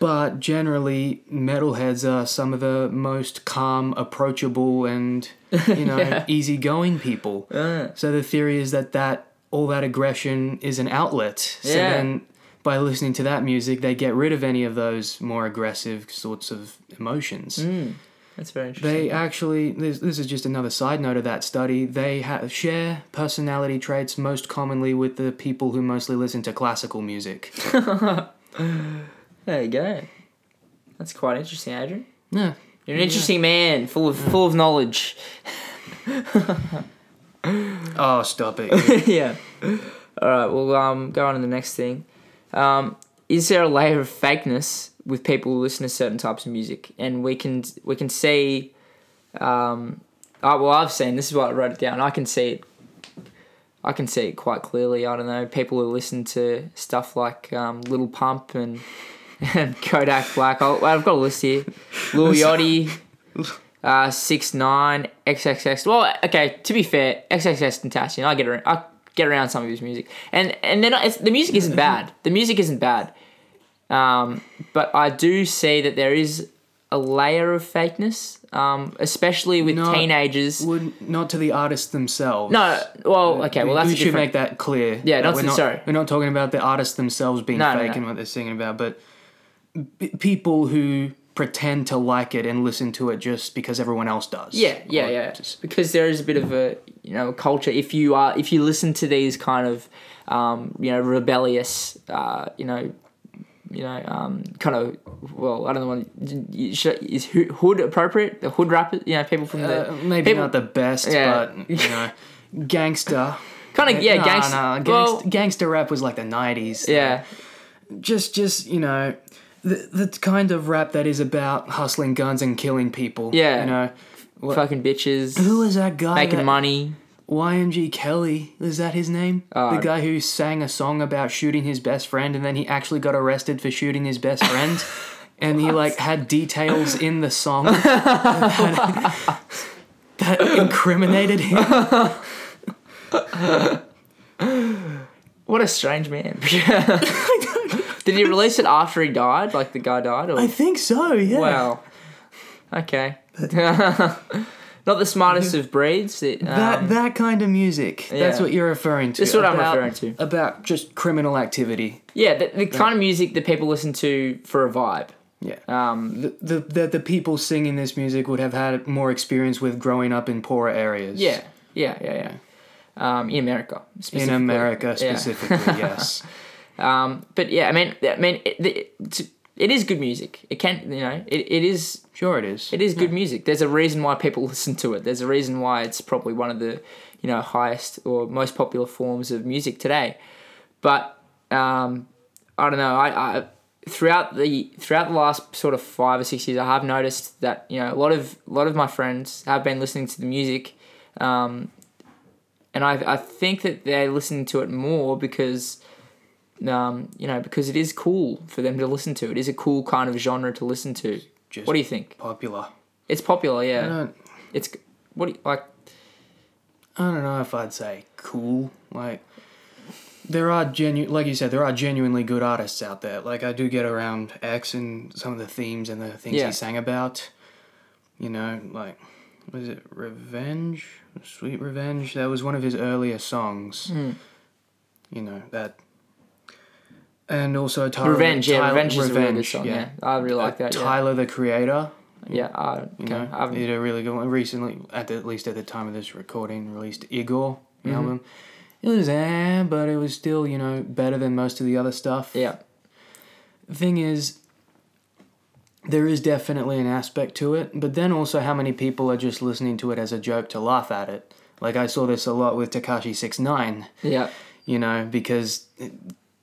Speaker 2: But generally, metalheads are some of the most calm, approachable, and you know,
Speaker 1: Yeah.
Speaker 2: easygoing people.
Speaker 1: Uh,
Speaker 2: So the theory is that that all that aggression is an outlet. So
Speaker 1: Yeah.
Speaker 2: then, by listening to that music, they get rid of any of those more aggressive sorts of emotions.
Speaker 1: mm, that's very interesting.
Speaker 2: They actually, this, this is just another side note of that study. They ha- share personality traits most commonly with the people who mostly listen to classical music.
Speaker 1: there you go. That's quite interesting, Adrian.
Speaker 2: Yeah,
Speaker 1: You're an interesting man, full of full of knowledge.
Speaker 2: Oh, stop it.
Speaker 1: yeah. All right. Well, um, go on to the next thing. Um, is there a layer of fakeness with people who listen to certain types of music, and we can we can see. Um, oh, well, I've seen this is why I wrote it down. I can see it. I can see it quite clearly. I don't know people who listen to stuff like um, Lil Pump and, and Kodak Black. I'll, I've got a list here. Lil Yachty, uh, six nine, XXX. Well, okay. To be fair, XXX Tentacion. I get around. I get around some of his music, and and then the music isn't bad. The music isn't bad, um, but I do see that there is a layer of fakeness, um, especially with
Speaker 2: No.
Speaker 1: teenagers.
Speaker 2: Would not to the artists themselves.
Speaker 1: No, well, okay, well that's
Speaker 2: we should
Speaker 1: different.
Speaker 2: make that clear.
Speaker 1: Yeah,
Speaker 2: That
Speaker 1: not
Speaker 2: we're not,
Speaker 1: sorry.
Speaker 2: We're not talking about the artists themselves being
Speaker 1: No, no,
Speaker 2: fake
Speaker 1: no.
Speaker 2: and what they're singing about, but p- people who pretend to like it and listen to it just because everyone else does.
Speaker 1: Yeah, yeah,
Speaker 2: Or
Speaker 1: yeah.
Speaker 2: just-
Speaker 1: because there is a bit of a you know a culture. If you are if you listen to these kind of um, you know rebellious uh, you know you know um, kind of well I don't know what is hood appropriate the hood rappers you know people from the
Speaker 2: uh, maybe
Speaker 1: people-
Speaker 2: not the best,
Speaker 1: Yeah.
Speaker 2: but you know, gangster.
Speaker 1: kind of yeah gangster well
Speaker 2: gangster rap was like the nineties.
Speaker 1: yeah
Speaker 2: just just you know the the kind of rap that is about hustling guns and killing people.
Speaker 1: Yeah.
Speaker 2: you know. What-
Speaker 1: fucking bitches
Speaker 2: Who was that guy?
Speaker 1: making
Speaker 2: that-
Speaker 1: money
Speaker 2: YMG Kelly, is that his name?
Speaker 1: Uh,
Speaker 2: the guy who sang a song about shooting his best friend and then he actually got arrested for shooting his best friend. and he like had details in the song that, that incriminated him.
Speaker 1: what a strange man did he release it after he died like the guy died or
Speaker 2: I think so, yeah.
Speaker 1: Wow. Okay. Not the smartest of breeds. It,
Speaker 2: That
Speaker 1: um,
Speaker 2: that kind of music. That's what you're referring to.
Speaker 1: That's what I'm referring to.
Speaker 2: About just criminal activity.
Speaker 1: yeah, the, the kind of music that people listen to for a vibe.
Speaker 2: Yeah.
Speaker 1: Um,
Speaker 2: The, the, the, the people singing this music would have had more experience with growing up in poorer areas.
Speaker 1: yeah, yeah, yeah, yeah. Um, in America,
Speaker 2: In
Speaker 1: specifically.
Speaker 2: America
Speaker 1: Yeah.
Speaker 2: specifically, yes.
Speaker 1: Um, but yeah, I mean, I mean, it, it, it is good music. It can, you know, it, it is
Speaker 2: Sure it is.
Speaker 1: It is good music. There's a reason why people listen to it. There's a reason why it's probably one of the, you know, highest or most popular forms of music today. But um, I don't know. I, I throughout the throughout the last sort of five or six years, I have noticed that you know a lot of a lot of my friends have been listening to the music, um, and I I think that they're listening to it more because. Um, you know, because it is cool for them to listen to. It is a cool kind of genre to listen to.
Speaker 2: Just
Speaker 1: What do you think?
Speaker 2: popular.
Speaker 1: It's popular,
Speaker 2: I
Speaker 1: yeah.
Speaker 2: don't,
Speaker 1: It's what do you, like?
Speaker 2: I don't know if I'd say cool. Like, there are genuine, like you said, there are genuinely good artists out there. Like I do get around X and some of the themes and the things
Speaker 1: Yeah.
Speaker 2: he sang about. You know, like was it Revenge? Sweet Revenge? That was one of his earlier songs.
Speaker 1: Hmm.
Speaker 2: You know, that and also Tyler
Speaker 1: Revenge, yeah,
Speaker 2: Tyler-
Speaker 1: Revenge is a really good song. Yeah, I really like that. Yeah,
Speaker 2: Tyler the Creator,
Speaker 1: yeah. I,
Speaker 2: you know,
Speaker 1: I haven't-
Speaker 2: did a really good one. Recently, at the, at least at the time of this recording, released Igor the
Speaker 1: Mm-hmm.
Speaker 2: album. It was eh, but it was still you know better than most of the other stuff.
Speaker 1: yeah,
Speaker 2: The thing is, there is definitely an aspect to it, but then also how many people are just listening to it as a joke to laugh at it. Like I saw this a lot with Tekashi Six Nine,
Speaker 1: yeah,
Speaker 2: you know, because it,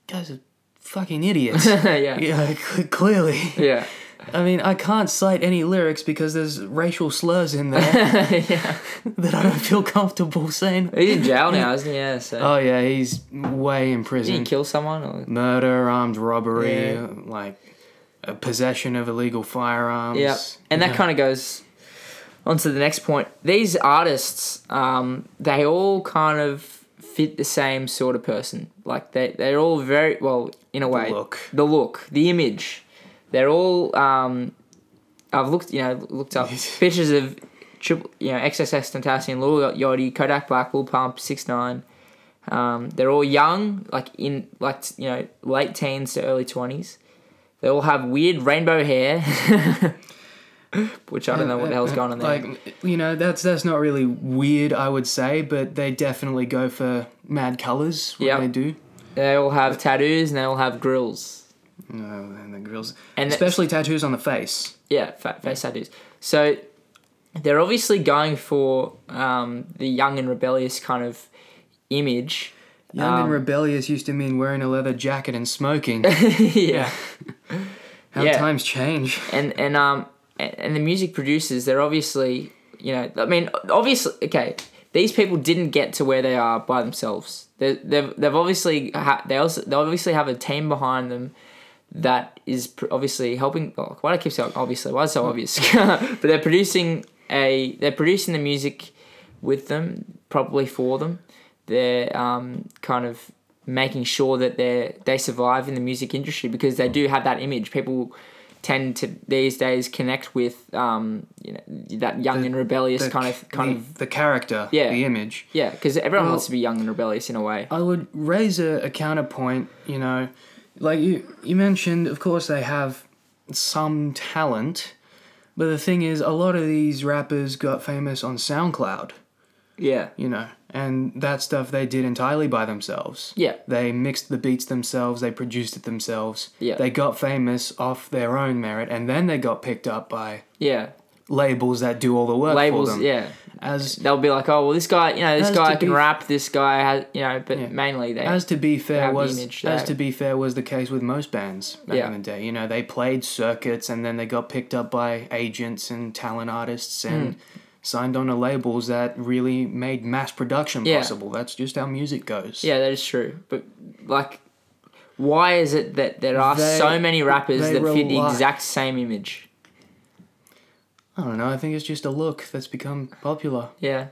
Speaker 2: guys are fucking idiots.
Speaker 1: yeah,
Speaker 2: yeah, cl- clearly.
Speaker 1: yeah.
Speaker 2: I mean, I can't cite any lyrics because there's racial slurs in there
Speaker 1: yeah.
Speaker 2: that I don't feel comfortable saying.
Speaker 1: He's in jail now, isn't he? Yeah. So
Speaker 2: Oh yeah, he's way in
Speaker 1: did he
Speaker 2: prison.
Speaker 1: kill someone? Or?
Speaker 2: Murder, armed robbery,
Speaker 1: Yeah.
Speaker 2: like possession of illegal firearms.
Speaker 1: Yeah, and that kind of goes on to the next point. These artists, um, they all kind of fit the same sort of person. Like they, they're all very well in a way.
Speaker 2: look.
Speaker 1: the look, the image. They're all. Um, I've looked, you know, looked up pictures of triple, you know, XXX Tentacion, Lil Yachty, Kodak Black, Lil Pump, Six Nine. Um, they're all young, like in like you know late teens to early twenties. They all have weird rainbow hair, which I don't know what the hell's going on there.
Speaker 2: Like you know, that's that's not really weird, I would say, but they definitely go for mad colors when
Speaker 1: Yep.
Speaker 2: they do.
Speaker 1: They all have tattoos and they all have grills.
Speaker 2: No, and the grills,
Speaker 1: And
Speaker 2: especially tattoos on the face.
Speaker 1: Yeah, fa- face tattoos. So they're obviously going for um, the young and rebellious kind of image.
Speaker 2: Young
Speaker 1: Um,
Speaker 2: and rebellious used to mean wearing a leather jacket and smoking.
Speaker 1: yeah.
Speaker 2: How
Speaker 1: Yeah.
Speaker 2: times change.
Speaker 1: and and um and, and the music producers they're obviously you know i mean obviously okay these people didn't get to where they are by themselves. They they've, they've obviously ha- they also they obviously have a team behind them that is pr- obviously helping oh, why do i keep saying obviously? Why is it so obvious? But they're producing a they're producing the music with them probably for them. They're um, kind of making sure that they they survive in the music industry because they do have that image. People tend to these days connect with um, you know that young
Speaker 2: The-
Speaker 1: and rebellious
Speaker 2: The-
Speaker 1: kind of kind
Speaker 2: the,
Speaker 1: of
Speaker 2: the character,
Speaker 1: Yeah.
Speaker 2: the image.
Speaker 1: yeah because everyone
Speaker 2: Well-
Speaker 1: wants to be young and rebellious in a way
Speaker 2: I would raise a, a counterpoint, you know, like you you mentioned, of course they have some talent, but the thing is a lot of these rappers got famous on SoundCloud,
Speaker 1: yeah
Speaker 2: you know, and that stuff they did entirely by themselves.
Speaker 1: yeah
Speaker 2: They mixed the beats themselves, they produced it themselves.
Speaker 1: Yeah.
Speaker 2: They got famous off their own merit and then they got picked up by
Speaker 1: yeah
Speaker 2: labels that do all the work for
Speaker 1: labels
Speaker 2: them.
Speaker 1: yeah
Speaker 2: As
Speaker 1: they'll be like oh well this guy you know this
Speaker 2: As
Speaker 1: guy
Speaker 2: to
Speaker 1: can
Speaker 2: be-
Speaker 1: rap this guy has you know but
Speaker 2: Yeah.
Speaker 1: mainly they
Speaker 2: As to be fair
Speaker 1: have the
Speaker 2: was
Speaker 1: image
Speaker 2: as
Speaker 1: that-
Speaker 2: to be fair was the case with most bands back
Speaker 1: Yeah.
Speaker 2: in the day. You know, they played circuits and then they got picked up by agents and talent artists and
Speaker 1: Hmm.
Speaker 2: Signed on to labels that really made mass production
Speaker 1: Yeah.
Speaker 2: possible. That's just how music goes.
Speaker 1: Yeah, that is true. But like, why is it that there are
Speaker 2: They-
Speaker 1: so many rappers that fit the exact same image?
Speaker 2: I don't know. I think it's just a look that's become popular.
Speaker 1: Yeah,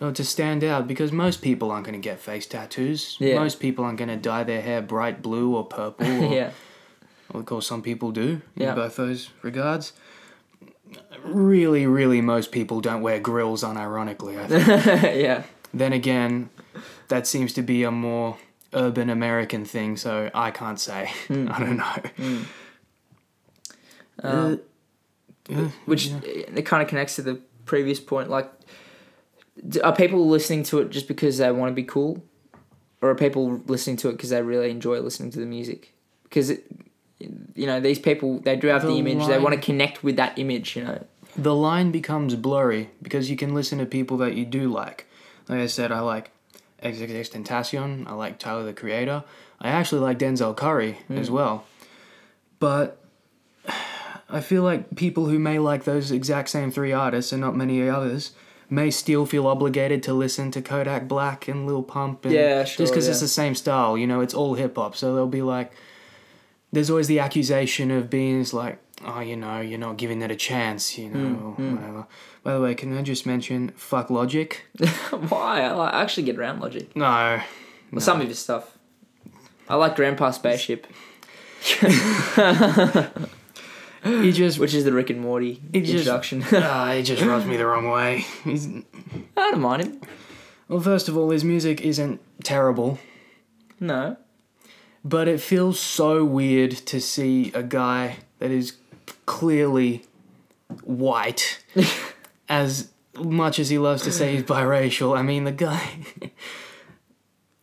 Speaker 2: Oh, to stand out because most people aren't going to get face tattoos.
Speaker 1: Yeah.
Speaker 2: Most people aren't going to dye their hair bright blue or purple. Or,
Speaker 1: yeah,
Speaker 2: of course, some people do
Speaker 1: Yeah.
Speaker 2: in both those regards. Really, really, most people don't wear grills unironically. I think.
Speaker 1: yeah,
Speaker 2: then again, that seems to be a more urban American thing, so I can't say.
Speaker 1: Hmm.
Speaker 2: I don't know.
Speaker 1: Um,
Speaker 2: Uh,
Speaker 1: which it kind of connects to the previous point. Like, are people listening to it just because they want to be cool, or are people listening to it because they really enjoy listening to the music? Because it, you know, these people they do have the,
Speaker 2: The
Speaker 1: image. They want to connect with that image. You know.
Speaker 2: the line becomes blurry because you can listen to people that you do like. Like I said, I like XXX Tentacion. I like Tyler the Creator. I actually like Denzel Curry as hmm. well. But I feel like people who may like those exact same three artists and not many others may still feel obligated to listen to Kodak Black and Lil Pump. And
Speaker 1: Yeah, sure,
Speaker 2: Just because it's the same style, you know, it's all hip hop. So they'll be like, there's always the accusation of being like, oh, you know, you're not giving it a chance, you know,
Speaker 1: Mm,
Speaker 2: or whatever. By the way, can I just mention fuck Logic?
Speaker 1: Why? I actually get around Logic.
Speaker 2: No.
Speaker 1: Well, Some of his stuff. I like Grandpa Spaceship,
Speaker 2: He just,
Speaker 1: which is the Rick and Morty
Speaker 2: It just-
Speaker 1: introduction.
Speaker 2: ah, he just rubs me the wrong way. He's,
Speaker 1: I don't mind him.
Speaker 2: well, first of all, his music isn't terrible.
Speaker 1: No.
Speaker 2: But it feels so weird to see a guy that is clearly white, as much as he loves to say he's biracial. I mean, the guy.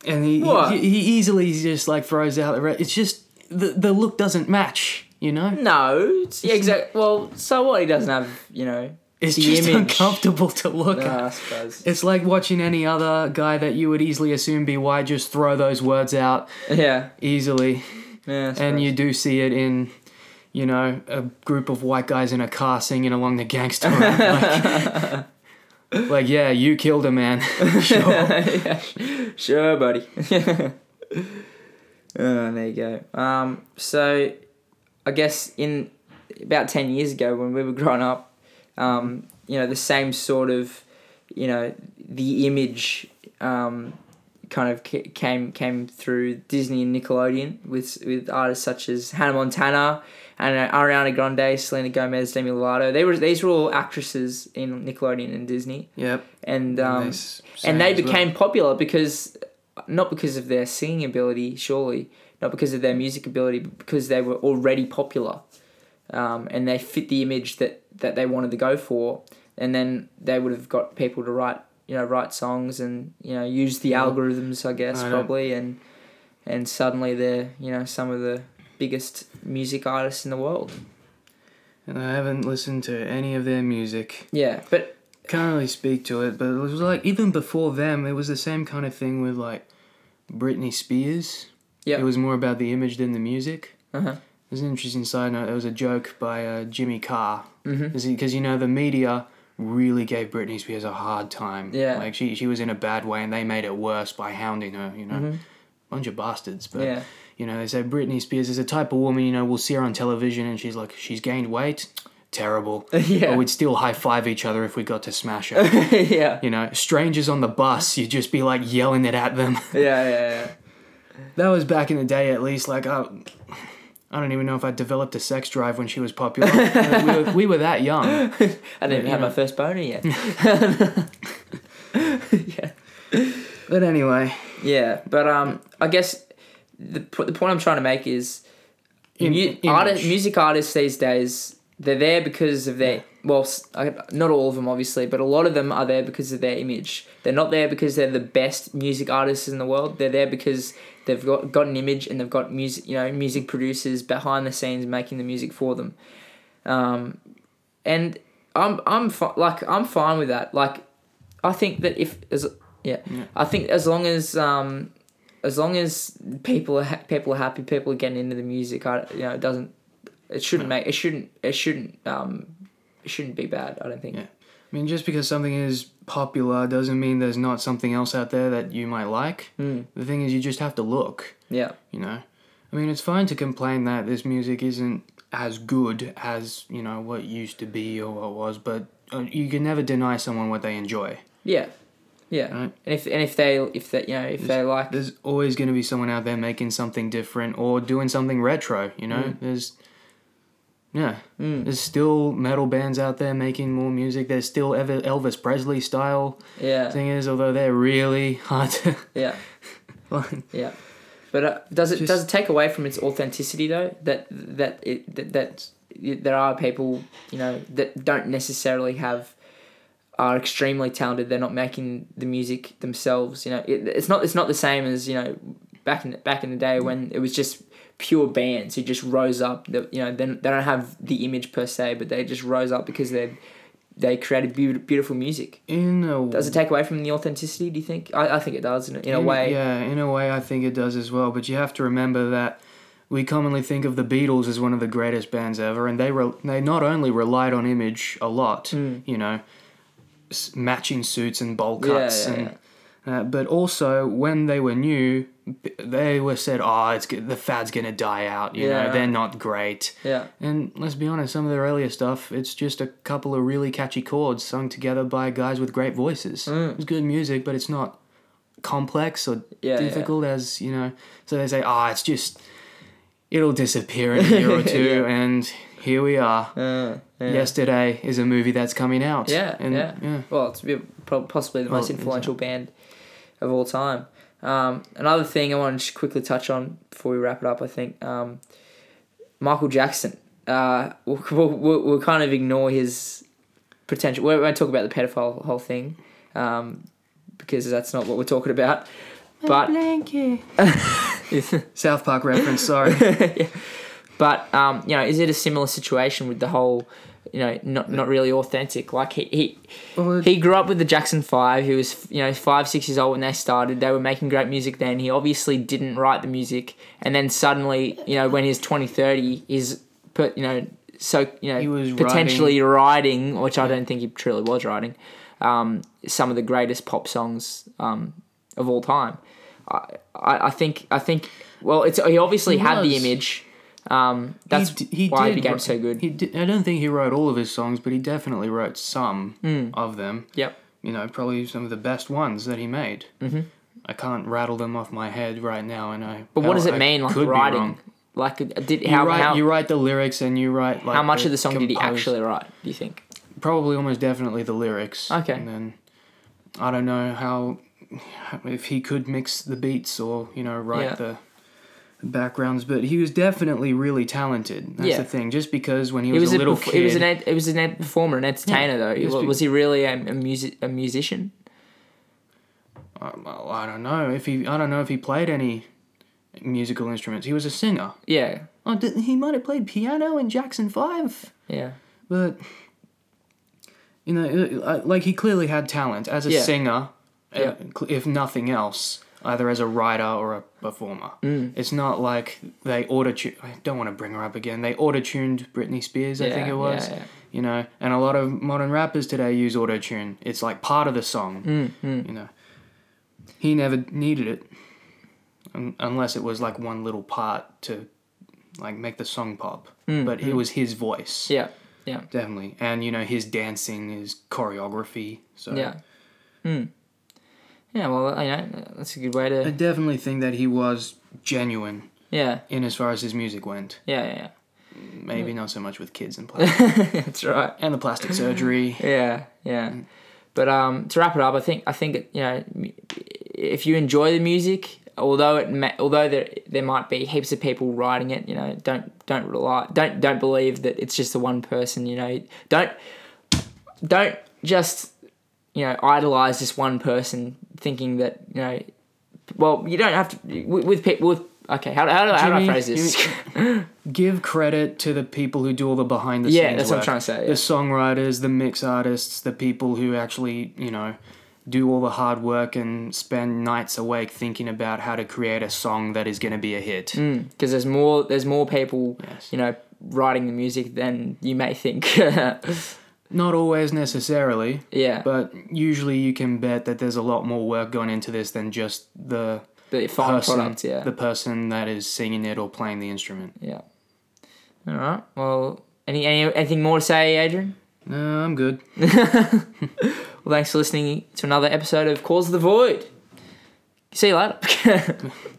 Speaker 2: and he,
Speaker 1: What?
Speaker 2: he he easily just like throws out the. Re- it's just the the look doesn't match. You know,
Speaker 1: No. It's, yeah, exactly. Well, so what? He doesn't have, you know,
Speaker 2: it's
Speaker 1: the
Speaker 2: just
Speaker 1: image.
Speaker 2: uncomfortable to look
Speaker 1: No,
Speaker 2: at.
Speaker 1: I suppose.
Speaker 2: It's like watching any other guy that you would easily assume be white just throw those words out
Speaker 1: Yeah.
Speaker 2: easily.
Speaker 1: Yeah.
Speaker 2: And you do see it in you know a group of white guys in a car singing along the gangster like, like yeah you killed a man sure
Speaker 1: yeah, sure, buddy. oh, there you go. Um, so, I guess in about ten years ago, when we were growing up, um, you know, the same sort of, you know, the image, um, kind of came came through Disney and Nickelodeon with with artists such as Hannah Montana and uh, Ariana Grande, Selena Gomez, Demi Lovato. They were these were all actresses in Nickelodeon and Disney,
Speaker 2: yep
Speaker 1: and um,
Speaker 2: they
Speaker 1: and they
Speaker 2: as well.
Speaker 1: became popular because not because of their singing ability surely not because of their music ability but because they were already popular um, and they fit the image that that they wanted to go for and then they would have got people to write you know write songs and you know use the algorithms i guess
Speaker 2: I
Speaker 1: probably and and suddenly they're you know some of the biggest music artists in the world
Speaker 2: and I haven't listened to any of their music.
Speaker 1: Yeah, but
Speaker 2: Can't really speak to it, but it was like even before them, it was the same kind of thing with like Britney Spears.
Speaker 1: Yeah.
Speaker 2: It was more about the image than the music.
Speaker 1: uh-huh.
Speaker 2: There's an interesting side note. There was a joke by uh, Jimmy Carr. Because you know the media really gave Britney Spears a hard time.
Speaker 1: Yeah.
Speaker 2: Like she she was in a bad way, and they made it worse by hounding her. You know, bunch of bastards. But
Speaker 1: Mm-hmm. yeah,
Speaker 2: you know, they say Britney Spears is a type of woman. You know, we'll see her on television, and she's like, she's gained weight. Terrible.
Speaker 1: Yeah.
Speaker 2: But we'd still high five each other if we got to smash her.
Speaker 1: yeah,
Speaker 2: you know, strangers on the bus, you'd just be like yelling it at them.
Speaker 1: yeah, yeah, yeah.
Speaker 2: that was back in the day, at least. Like, I, I don't even know if I developed a sex drive when she was popular. we, were, we were that young.
Speaker 1: I didn't even have
Speaker 2: know.
Speaker 1: my first boner yet. yeah.
Speaker 2: But anyway,
Speaker 1: Yeah, but um, I guess the the point I'm trying to make is,
Speaker 2: Im-
Speaker 1: mu- artist, music artists these days they're there because of their well, not all of them obviously, but a lot of them are there because of their image. They're not there because they're the best music artists in the world. They're there because they've got got an image and they've got music, you know, music producers behind the scenes making the music for them. Um, and I'm I'm fi- like I'm fine with that. Like, I think that if as yeah, I think as long as um, as long as people are ha- people are happy, people are getting into the music. I you know it doesn't it shouldn't make it shouldn't it shouldn't um shouldn't be bad. I don't think.
Speaker 2: Yeah. I mean, just because something is popular doesn't mean there's not something else out there that you might like.
Speaker 1: Mm.
Speaker 2: The thing is, you just have to look.
Speaker 1: Yeah.
Speaker 2: You know, I mean, it's fine to complain that this music isn't as good as you know what used to be or what was, but uh, you can never deny someone what they enjoy.
Speaker 1: Yeah. Yeah.
Speaker 2: Right.
Speaker 1: And if and if they if they you know if they like
Speaker 2: There's always going to be someone out there making something different or doing something retro. You know, there's yeah,
Speaker 1: Mm.
Speaker 2: there's still metal bands out there making more music. There's still Elvis Presley style
Speaker 1: yeah
Speaker 2: singers, although they're really hard to.
Speaker 1: yeah
Speaker 2: like,
Speaker 1: yeah. But uh, does it
Speaker 2: Just-
Speaker 1: does it take away from its authenticity though? That that it that, that there are people you know that don't necessarily have are extremely talented. They're not making the music themselves. You know, it, it's not it's not the same as you know back in back in the day when it was just pure bands who just rose up. That you know they they don't have the image per se, but they just rose up because they they created beautiful, beautiful music.
Speaker 2: in a
Speaker 1: Does it take away from the authenticity? Do you think? I, I think it does in, a- in a way.
Speaker 2: Yeah, in a way, I think it does as well. But you have to remember that we commonly think of the Beatles as one of the greatest bands ever, and they re- they not only relied on image a lot,
Speaker 1: Hmm.
Speaker 2: you know, s- matching suits and bowl cuts,
Speaker 1: yeah,
Speaker 2: and Uh, but also when they were new, they were said, "Oh, it's the fad's gonna die out." You
Speaker 1: Yeah.
Speaker 2: know, they're not great.
Speaker 1: Yeah.
Speaker 2: And let's be honest, some of their earlier stuff, it's just a couple of really catchy chords sung together by guys with great voices.
Speaker 1: Mm.
Speaker 2: It's good music, but it's not complex or
Speaker 1: Yeah,
Speaker 2: difficult as, you know. So they say, ah, it's just, it'll disappear in a year or two, and here we are.
Speaker 1: Uh, yeah.
Speaker 2: Yesterday is a movie that's coming out.
Speaker 1: Yeah,
Speaker 2: and,
Speaker 1: yeah.
Speaker 2: yeah.
Speaker 1: Well, it's possibly the
Speaker 2: Well,
Speaker 1: most influential band of all time. Um, another thing I want to just quickly touch on before we wrap it up, I think um, Michael Jackson. Uh, we'll, we'll, we'll, we'll kind of ignore his potential. We won't talk about the pedophile whole thing um, because that's not what we're talking about. But
Speaker 2: South Park reference, sorry.
Speaker 1: But um, you know, is it a similar situation with the whole, you know, not not really authentic? Like he he,
Speaker 2: Well,
Speaker 1: he grew up with the Jackson Five. He was you know five six years old when they started. They were making great music then. He obviously didn't write the music, and then suddenly you know when he's 20, 30, he's put you know so you know
Speaker 2: He was
Speaker 1: potentially writing, which I don't think he truly was writing, um, some of the greatest pop songs um, of all time. I, I I think I think well, it's he obviously
Speaker 2: He
Speaker 1: had the image. Um, that's
Speaker 2: he, d- he
Speaker 1: why
Speaker 2: did
Speaker 1: he became so good.
Speaker 2: He did, I don't think he wrote all of his songs, but he definitely wrote some
Speaker 1: Hmm.
Speaker 2: of them.
Speaker 1: Yep.
Speaker 2: You know, probably some of the best ones that he made. Mm-hmm. I can't rattle them off my head right now, and I.
Speaker 1: But what does it
Speaker 2: I
Speaker 1: mean, like writing? Like, did
Speaker 2: You
Speaker 1: how
Speaker 2: write,
Speaker 1: how,
Speaker 2: you write the lyrics and you write like
Speaker 1: how much of the song did he actually write? Do you think?
Speaker 2: Probably almost definitely the lyrics.
Speaker 1: Okay.
Speaker 2: And then I don't know how if he could mix the beats or you know write
Speaker 1: Yeah.
Speaker 2: the backgrounds, but he was definitely really talented. That's
Speaker 1: Yeah.
Speaker 2: the thing. Just because when he was,
Speaker 1: was
Speaker 2: a little
Speaker 1: perf-
Speaker 2: kid,
Speaker 1: he was an ed- he was an ed- performer, an entertainer though.
Speaker 2: he was
Speaker 1: was, he really a, a music a musician?
Speaker 2: Uh, well, I don't know if he. I don't know if he played any musical instruments. He was a singer.
Speaker 1: Yeah.
Speaker 2: Oh, did, he might have played piano in Jackson Five.
Speaker 1: Yeah.
Speaker 2: But you know, uh, like he clearly had talent as a
Speaker 1: Yeah.
Speaker 2: singer, uh,
Speaker 1: Yeah.
Speaker 2: if nothing else, either as a writer or a performer.
Speaker 1: Mm.
Speaker 2: It's not like they auto I don't want to bring her up again. They auto tuned Britney Spears, I think it was.
Speaker 1: yeah, yeah.
Speaker 2: You know, and a lot of modern rappers today use auto tune. It's like part of the song.
Speaker 1: Mm, mm.
Speaker 2: You know, he never needed it, un- unless it was like one little part to, like, make the song pop.
Speaker 1: Mm,
Speaker 2: but it was his voice.
Speaker 1: Yeah. Yeah.
Speaker 2: Definitely. And, you know, his dancing, his choreography. So
Speaker 1: Yeah. Mm. Yeah. Well, you know, that's a good way to.
Speaker 2: I definitely think that he was genuine
Speaker 1: Yeah.
Speaker 2: in as far as his music went.
Speaker 1: Yeah. Yeah. yeah.
Speaker 2: Maybe not so much with kids and plastic.
Speaker 1: that's right.
Speaker 2: and the plastic surgery.
Speaker 1: Yeah, yeah. But um, to wrap it up, I think I think you know if you enjoy the music, although it ma- although there there might be heaps of people writing it, you know, don't don't rely don't don't believe that it's just the one person. You know, don't don't just you know idolize this one person, thinking that you know. Well, you don't have to with, with people with. Okay, how, how, do, I- how do I phrase this?
Speaker 2: Give credit to the people who do all the behind the scenes
Speaker 1: yeah, that's what I'm trying to say.
Speaker 2: The songwriters, the mix artists, the people who actually, you know, do all the hard work and spend nights awake thinking about how to create a song that is going to be a hit.
Speaker 1: Mm, because there's more there's more people
Speaker 2: Yes.
Speaker 1: you know writing the music than you may think
Speaker 2: Not always necessarily,
Speaker 1: yeah.
Speaker 2: but usually you can bet that there's a lot more work going into this than just the
Speaker 1: the final
Speaker 2: person,
Speaker 1: product yeah.
Speaker 2: the person that is singing it or playing the instrument.
Speaker 1: yeah. All right well any, any anything more to say adrian?
Speaker 2: No, I'm good.
Speaker 1: well thanks for listening to another episode of cause of the void. See you later